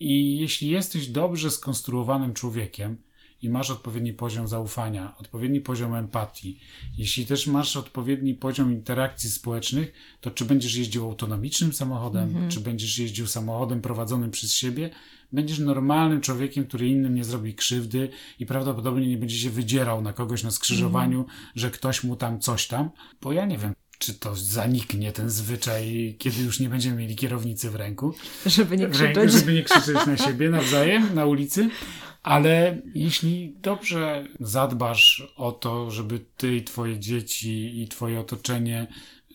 I jeśli jesteś dobrze skonstruowanym człowiekiem, i masz odpowiedni poziom zaufania, odpowiedni poziom empatii, jeśli też masz odpowiedni poziom interakcji społecznych, to czy będziesz jeździł autonomicznym samochodem, -hmm. czy będziesz jeździł samochodem prowadzonym przez siebie, będziesz normalnym człowiekiem, który innym nie zrobi krzywdy i prawdopodobnie nie będzie się wydzierał na kogoś na skrzyżowaniu, -hmm. że ktoś mu tam coś tam, bo ja nie wiem, czy to zaniknie ten zwyczaj, kiedy już nie będziemy mieli kierownicy w ręku. Żeby nie krzyczeć. Żeby nie krzyczeć na siebie nawzajem na ulicy. Ale jeśli dobrze zadbasz o to, żeby ty i twoje dzieci i twoje otoczenie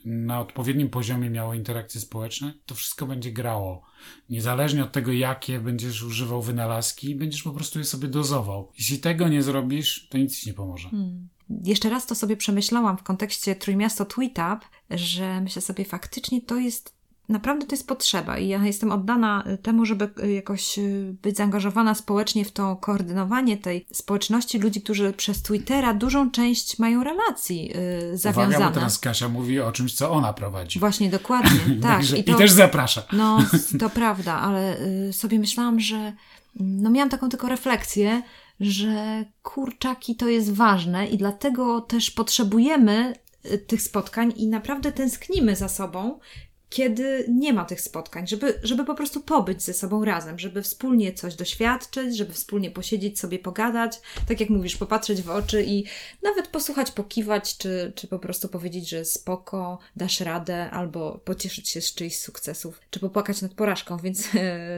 na odpowiednim poziomie miało interakcje społeczne, to wszystko będzie grało. Niezależnie od tego, jakie będziesz używał wynalazki, będziesz po prostu je sobie dozował. Jeśli tego nie zrobisz, to nic ci nie pomoże. Hmm. Jeszcze raz to sobie przemyślałam w kontekście Trójmiasto Tweetup, że myślę sobie, faktycznie to jest naprawdę to jest potrzeba i ja jestem oddana temu, żeby jakoś y, być zaangażowana społecznie w to koordynowanie tej społeczności ludzi, którzy przez Twittera dużą część mają relacji yy, zawiązane. Uwaga, bo teraz Kasia mówi o czymś, co ona prowadzi. Właśnie, dokładnie, tak. I, to, I, też zaprasza. No, to prawda, ale y, sobie myślałam, że no miałam taką tylko refleksję, że kurczaki to jest ważne i dlatego też potrzebujemy tych spotkań i naprawdę tęsknimy za sobą kiedy nie ma tych spotkań, żeby, żeby po prostu pobyć ze sobą razem, żeby wspólnie coś doświadczyć, żeby wspólnie posiedzieć sobie, pogadać, tak jak mówisz, popatrzeć w oczy i nawet posłuchać, pokiwać, czy, czy po prostu powiedzieć, że spoko, dasz radę, albo pocieszyć się z czyichś sukcesów, czy popłakać nad porażką, więc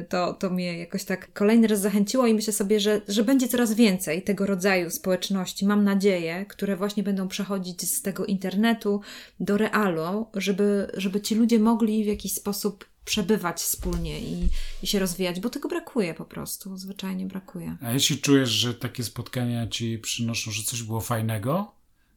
to, to mnie jakoś tak kolejny raz zachęciło i myślę sobie, że, że będzie coraz więcej tego rodzaju społeczności, mam nadzieję, które właśnie będą przechodzić z tego internetu do realu, żeby, żeby ci ludzie mogli mogli w jakiś sposób przebywać wspólnie i, i się rozwijać, bo tego brakuje po prostu, zwyczajnie brakuje. A jeśli czujesz, że takie spotkania ci przynoszą, że coś było fajnego,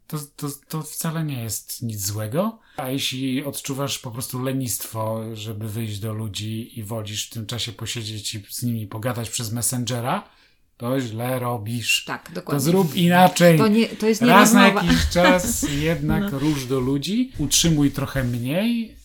to, to, to wcale nie jest nic złego. A jeśli odczuwasz po prostu lenistwo, żeby wyjść do ludzi i wolisz w tym czasie posiedzieć i z nimi pogadać przez Messengera, to źle robisz. Tak, dokładnie. To zrób inaczej. To, nie, to jest Raz na jakiś czas jednak no. rusz do ludzi, utrzymuj trochę mniej,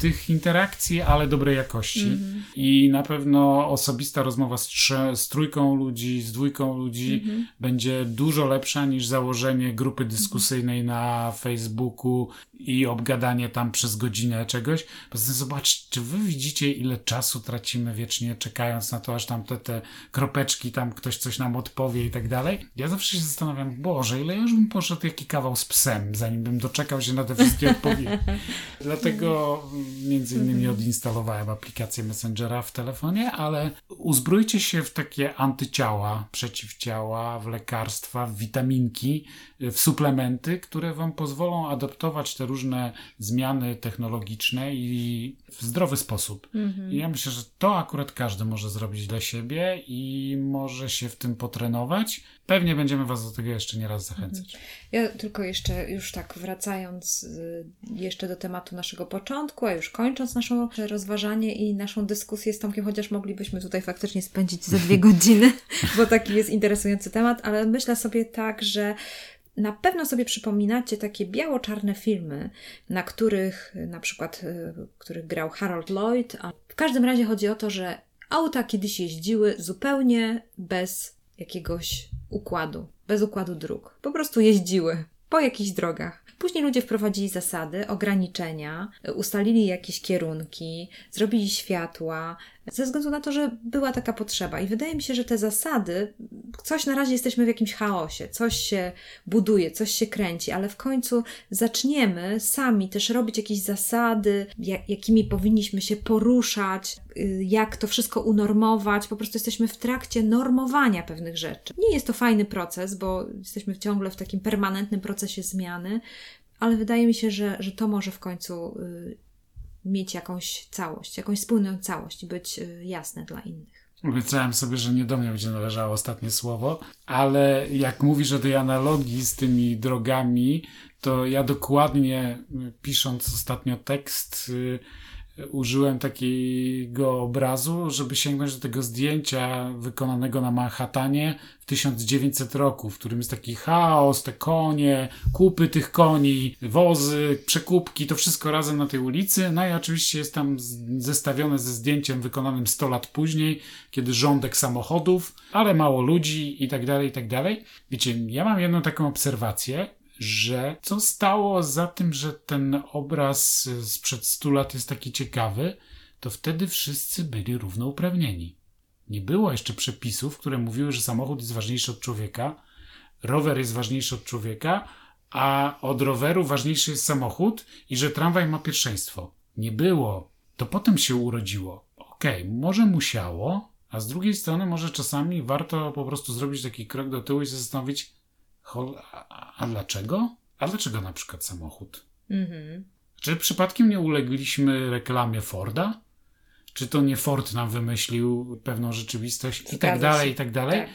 tych interakcji, ale dobrej jakości. Mm-hmm. I na pewno osobista rozmowa z, trze- z trójką ludzi, z dwójką ludzi mm-hmm. będzie dużo lepsza niż założenie grupy dyskusyjnej na Facebooku i obgadanie tam przez godzinę czegoś. Poza tym zobacz, czy wy widzicie, ile czasu tracimy wiecznie czekając na to, aż tam te, te kropeczki, tam ktoś coś nam odpowie i tak dalej. Ja zawsze się zastanawiam, Boże, ile już bym poszedł jaki kawał z psem, zanim bym doczekał się na te wszystkie odpowiedzi. Dlatego między innymi mhm. odinstalowałem aplikację Messengera w telefonie, ale uzbrójcie się w takie antyciała, przeciwciała, w lekarstwa, w witaminki, w suplementy, które wam pozwolą adaptować te różne zmiany technologiczne i w zdrowy sposób. Mhm. I ja myślę, że to akurat każdy może zrobić dla siebie i może się w tym potrenować. Pewnie będziemy Was do tego jeszcze nie raz zachęcać. Mhm. Ja tylko jeszcze, już tak wracając y, jeszcze do tematu naszego początku, a już kończąc nasze rozważanie i naszą dyskusję z Tomkiem, chociaż moglibyśmy tutaj faktycznie spędzić za dwie godziny, bo taki jest interesujący temat, ale myślę sobie tak, że Na pewno sobie przypominacie takie biało-czarne filmy, na których na przykład, y, których grał Harold Lloyd. W każdym razie chodzi o to, że auta kiedyś jeździły zupełnie bez jakiegoś układu, bez układu dróg. Po prostu jeździły po jakichś drogach. Później ludzie wprowadzili zasady, ograniczenia, ustalili jakieś kierunki, zrobili światła, ze względu na to, że była taka potrzeba. I wydaje mi się, że te zasady, coś na razie jesteśmy w jakimś chaosie, coś się buduje, coś się kręci, ale w końcu zaczniemy sami też robić jakieś zasady, jakimi powinniśmy się poruszać, y, jak to wszystko unormować. Po prostu jesteśmy w trakcie normowania pewnych rzeczy. Nie jest to fajny proces, bo jesteśmy ciągle w takim permanentnym procesie zmiany, ale wydaje mi się, że, że to może w końcu y, mieć jakąś całość, jakąś spójną całość być y, jasne dla innych. Obiecałem sobie, że nie do mnie będzie należało ostatnie słowo, ale jak mówisz o tej analogii z tymi drogami, to ja dokładnie y, pisząc ostatnio tekst, użyłem takiego obrazu, żeby sięgnąć do tego zdjęcia wykonanego na Manhattanie w 1900 roku, w którym jest taki chaos, te konie, kupy tych koni, wozy, przekupki, to wszystko razem na tej ulicy. No i oczywiście jest tam zestawione ze zdjęciem wykonanym 100 lat później, kiedy rządek samochodów, ale mało ludzi i tak dalej, i tak dalej. Wiecie, ja mam jedną taką obserwację, że co stało za tym, że ten obraz sprzed 100 lat jest taki ciekawy, to wtedy wszyscy byli równouprawnieni. Nie było jeszcze przepisów, które mówiły, że samochód jest ważniejszy od człowieka, rower jest ważniejszy od człowieka, a od roweru ważniejszy jest samochód i że tramwaj ma pierwszeństwo. Nie było. To potem się urodziło. Okej, okay, może musiało, a z drugiej strony może czasami warto po prostu zrobić taki krok do tyłu i się zastanowić, a dlaczego? A dlaczego na przykład samochód? Mhm. Czy przypadkiem nie ulegliśmy reklamie Forda? Czy to nie Ford nam wymyślił pewną rzeczywistość i tak dalej, i tak dalej? Tak.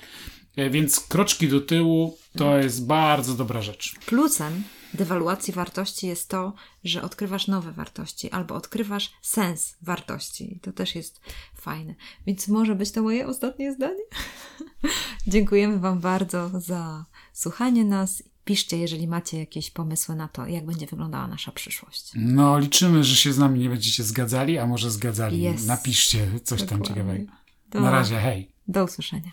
E, więc kroczki do tyłu to mhm. jest bardzo dobra rzecz. Plusem dewaluacji wartości jest to, że odkrywasz nowe wartości albo odkrywasz sens wartości. To też jest fajne. Więc może być to moje ostatnie zdanie. Dziękujemy Wam bardzo za słuchanie nas. Piszcie, jeżeli macie jakieś pomysły na to, jak będzie wyglądała nasza przyszłość. No, liczymy, że się z nami nie będziecie zgadzali, a może zgadzali. Yes. Napiszcie coś Dokładnie. tam ciekawego. Na razie, hej. Do usłyszenia.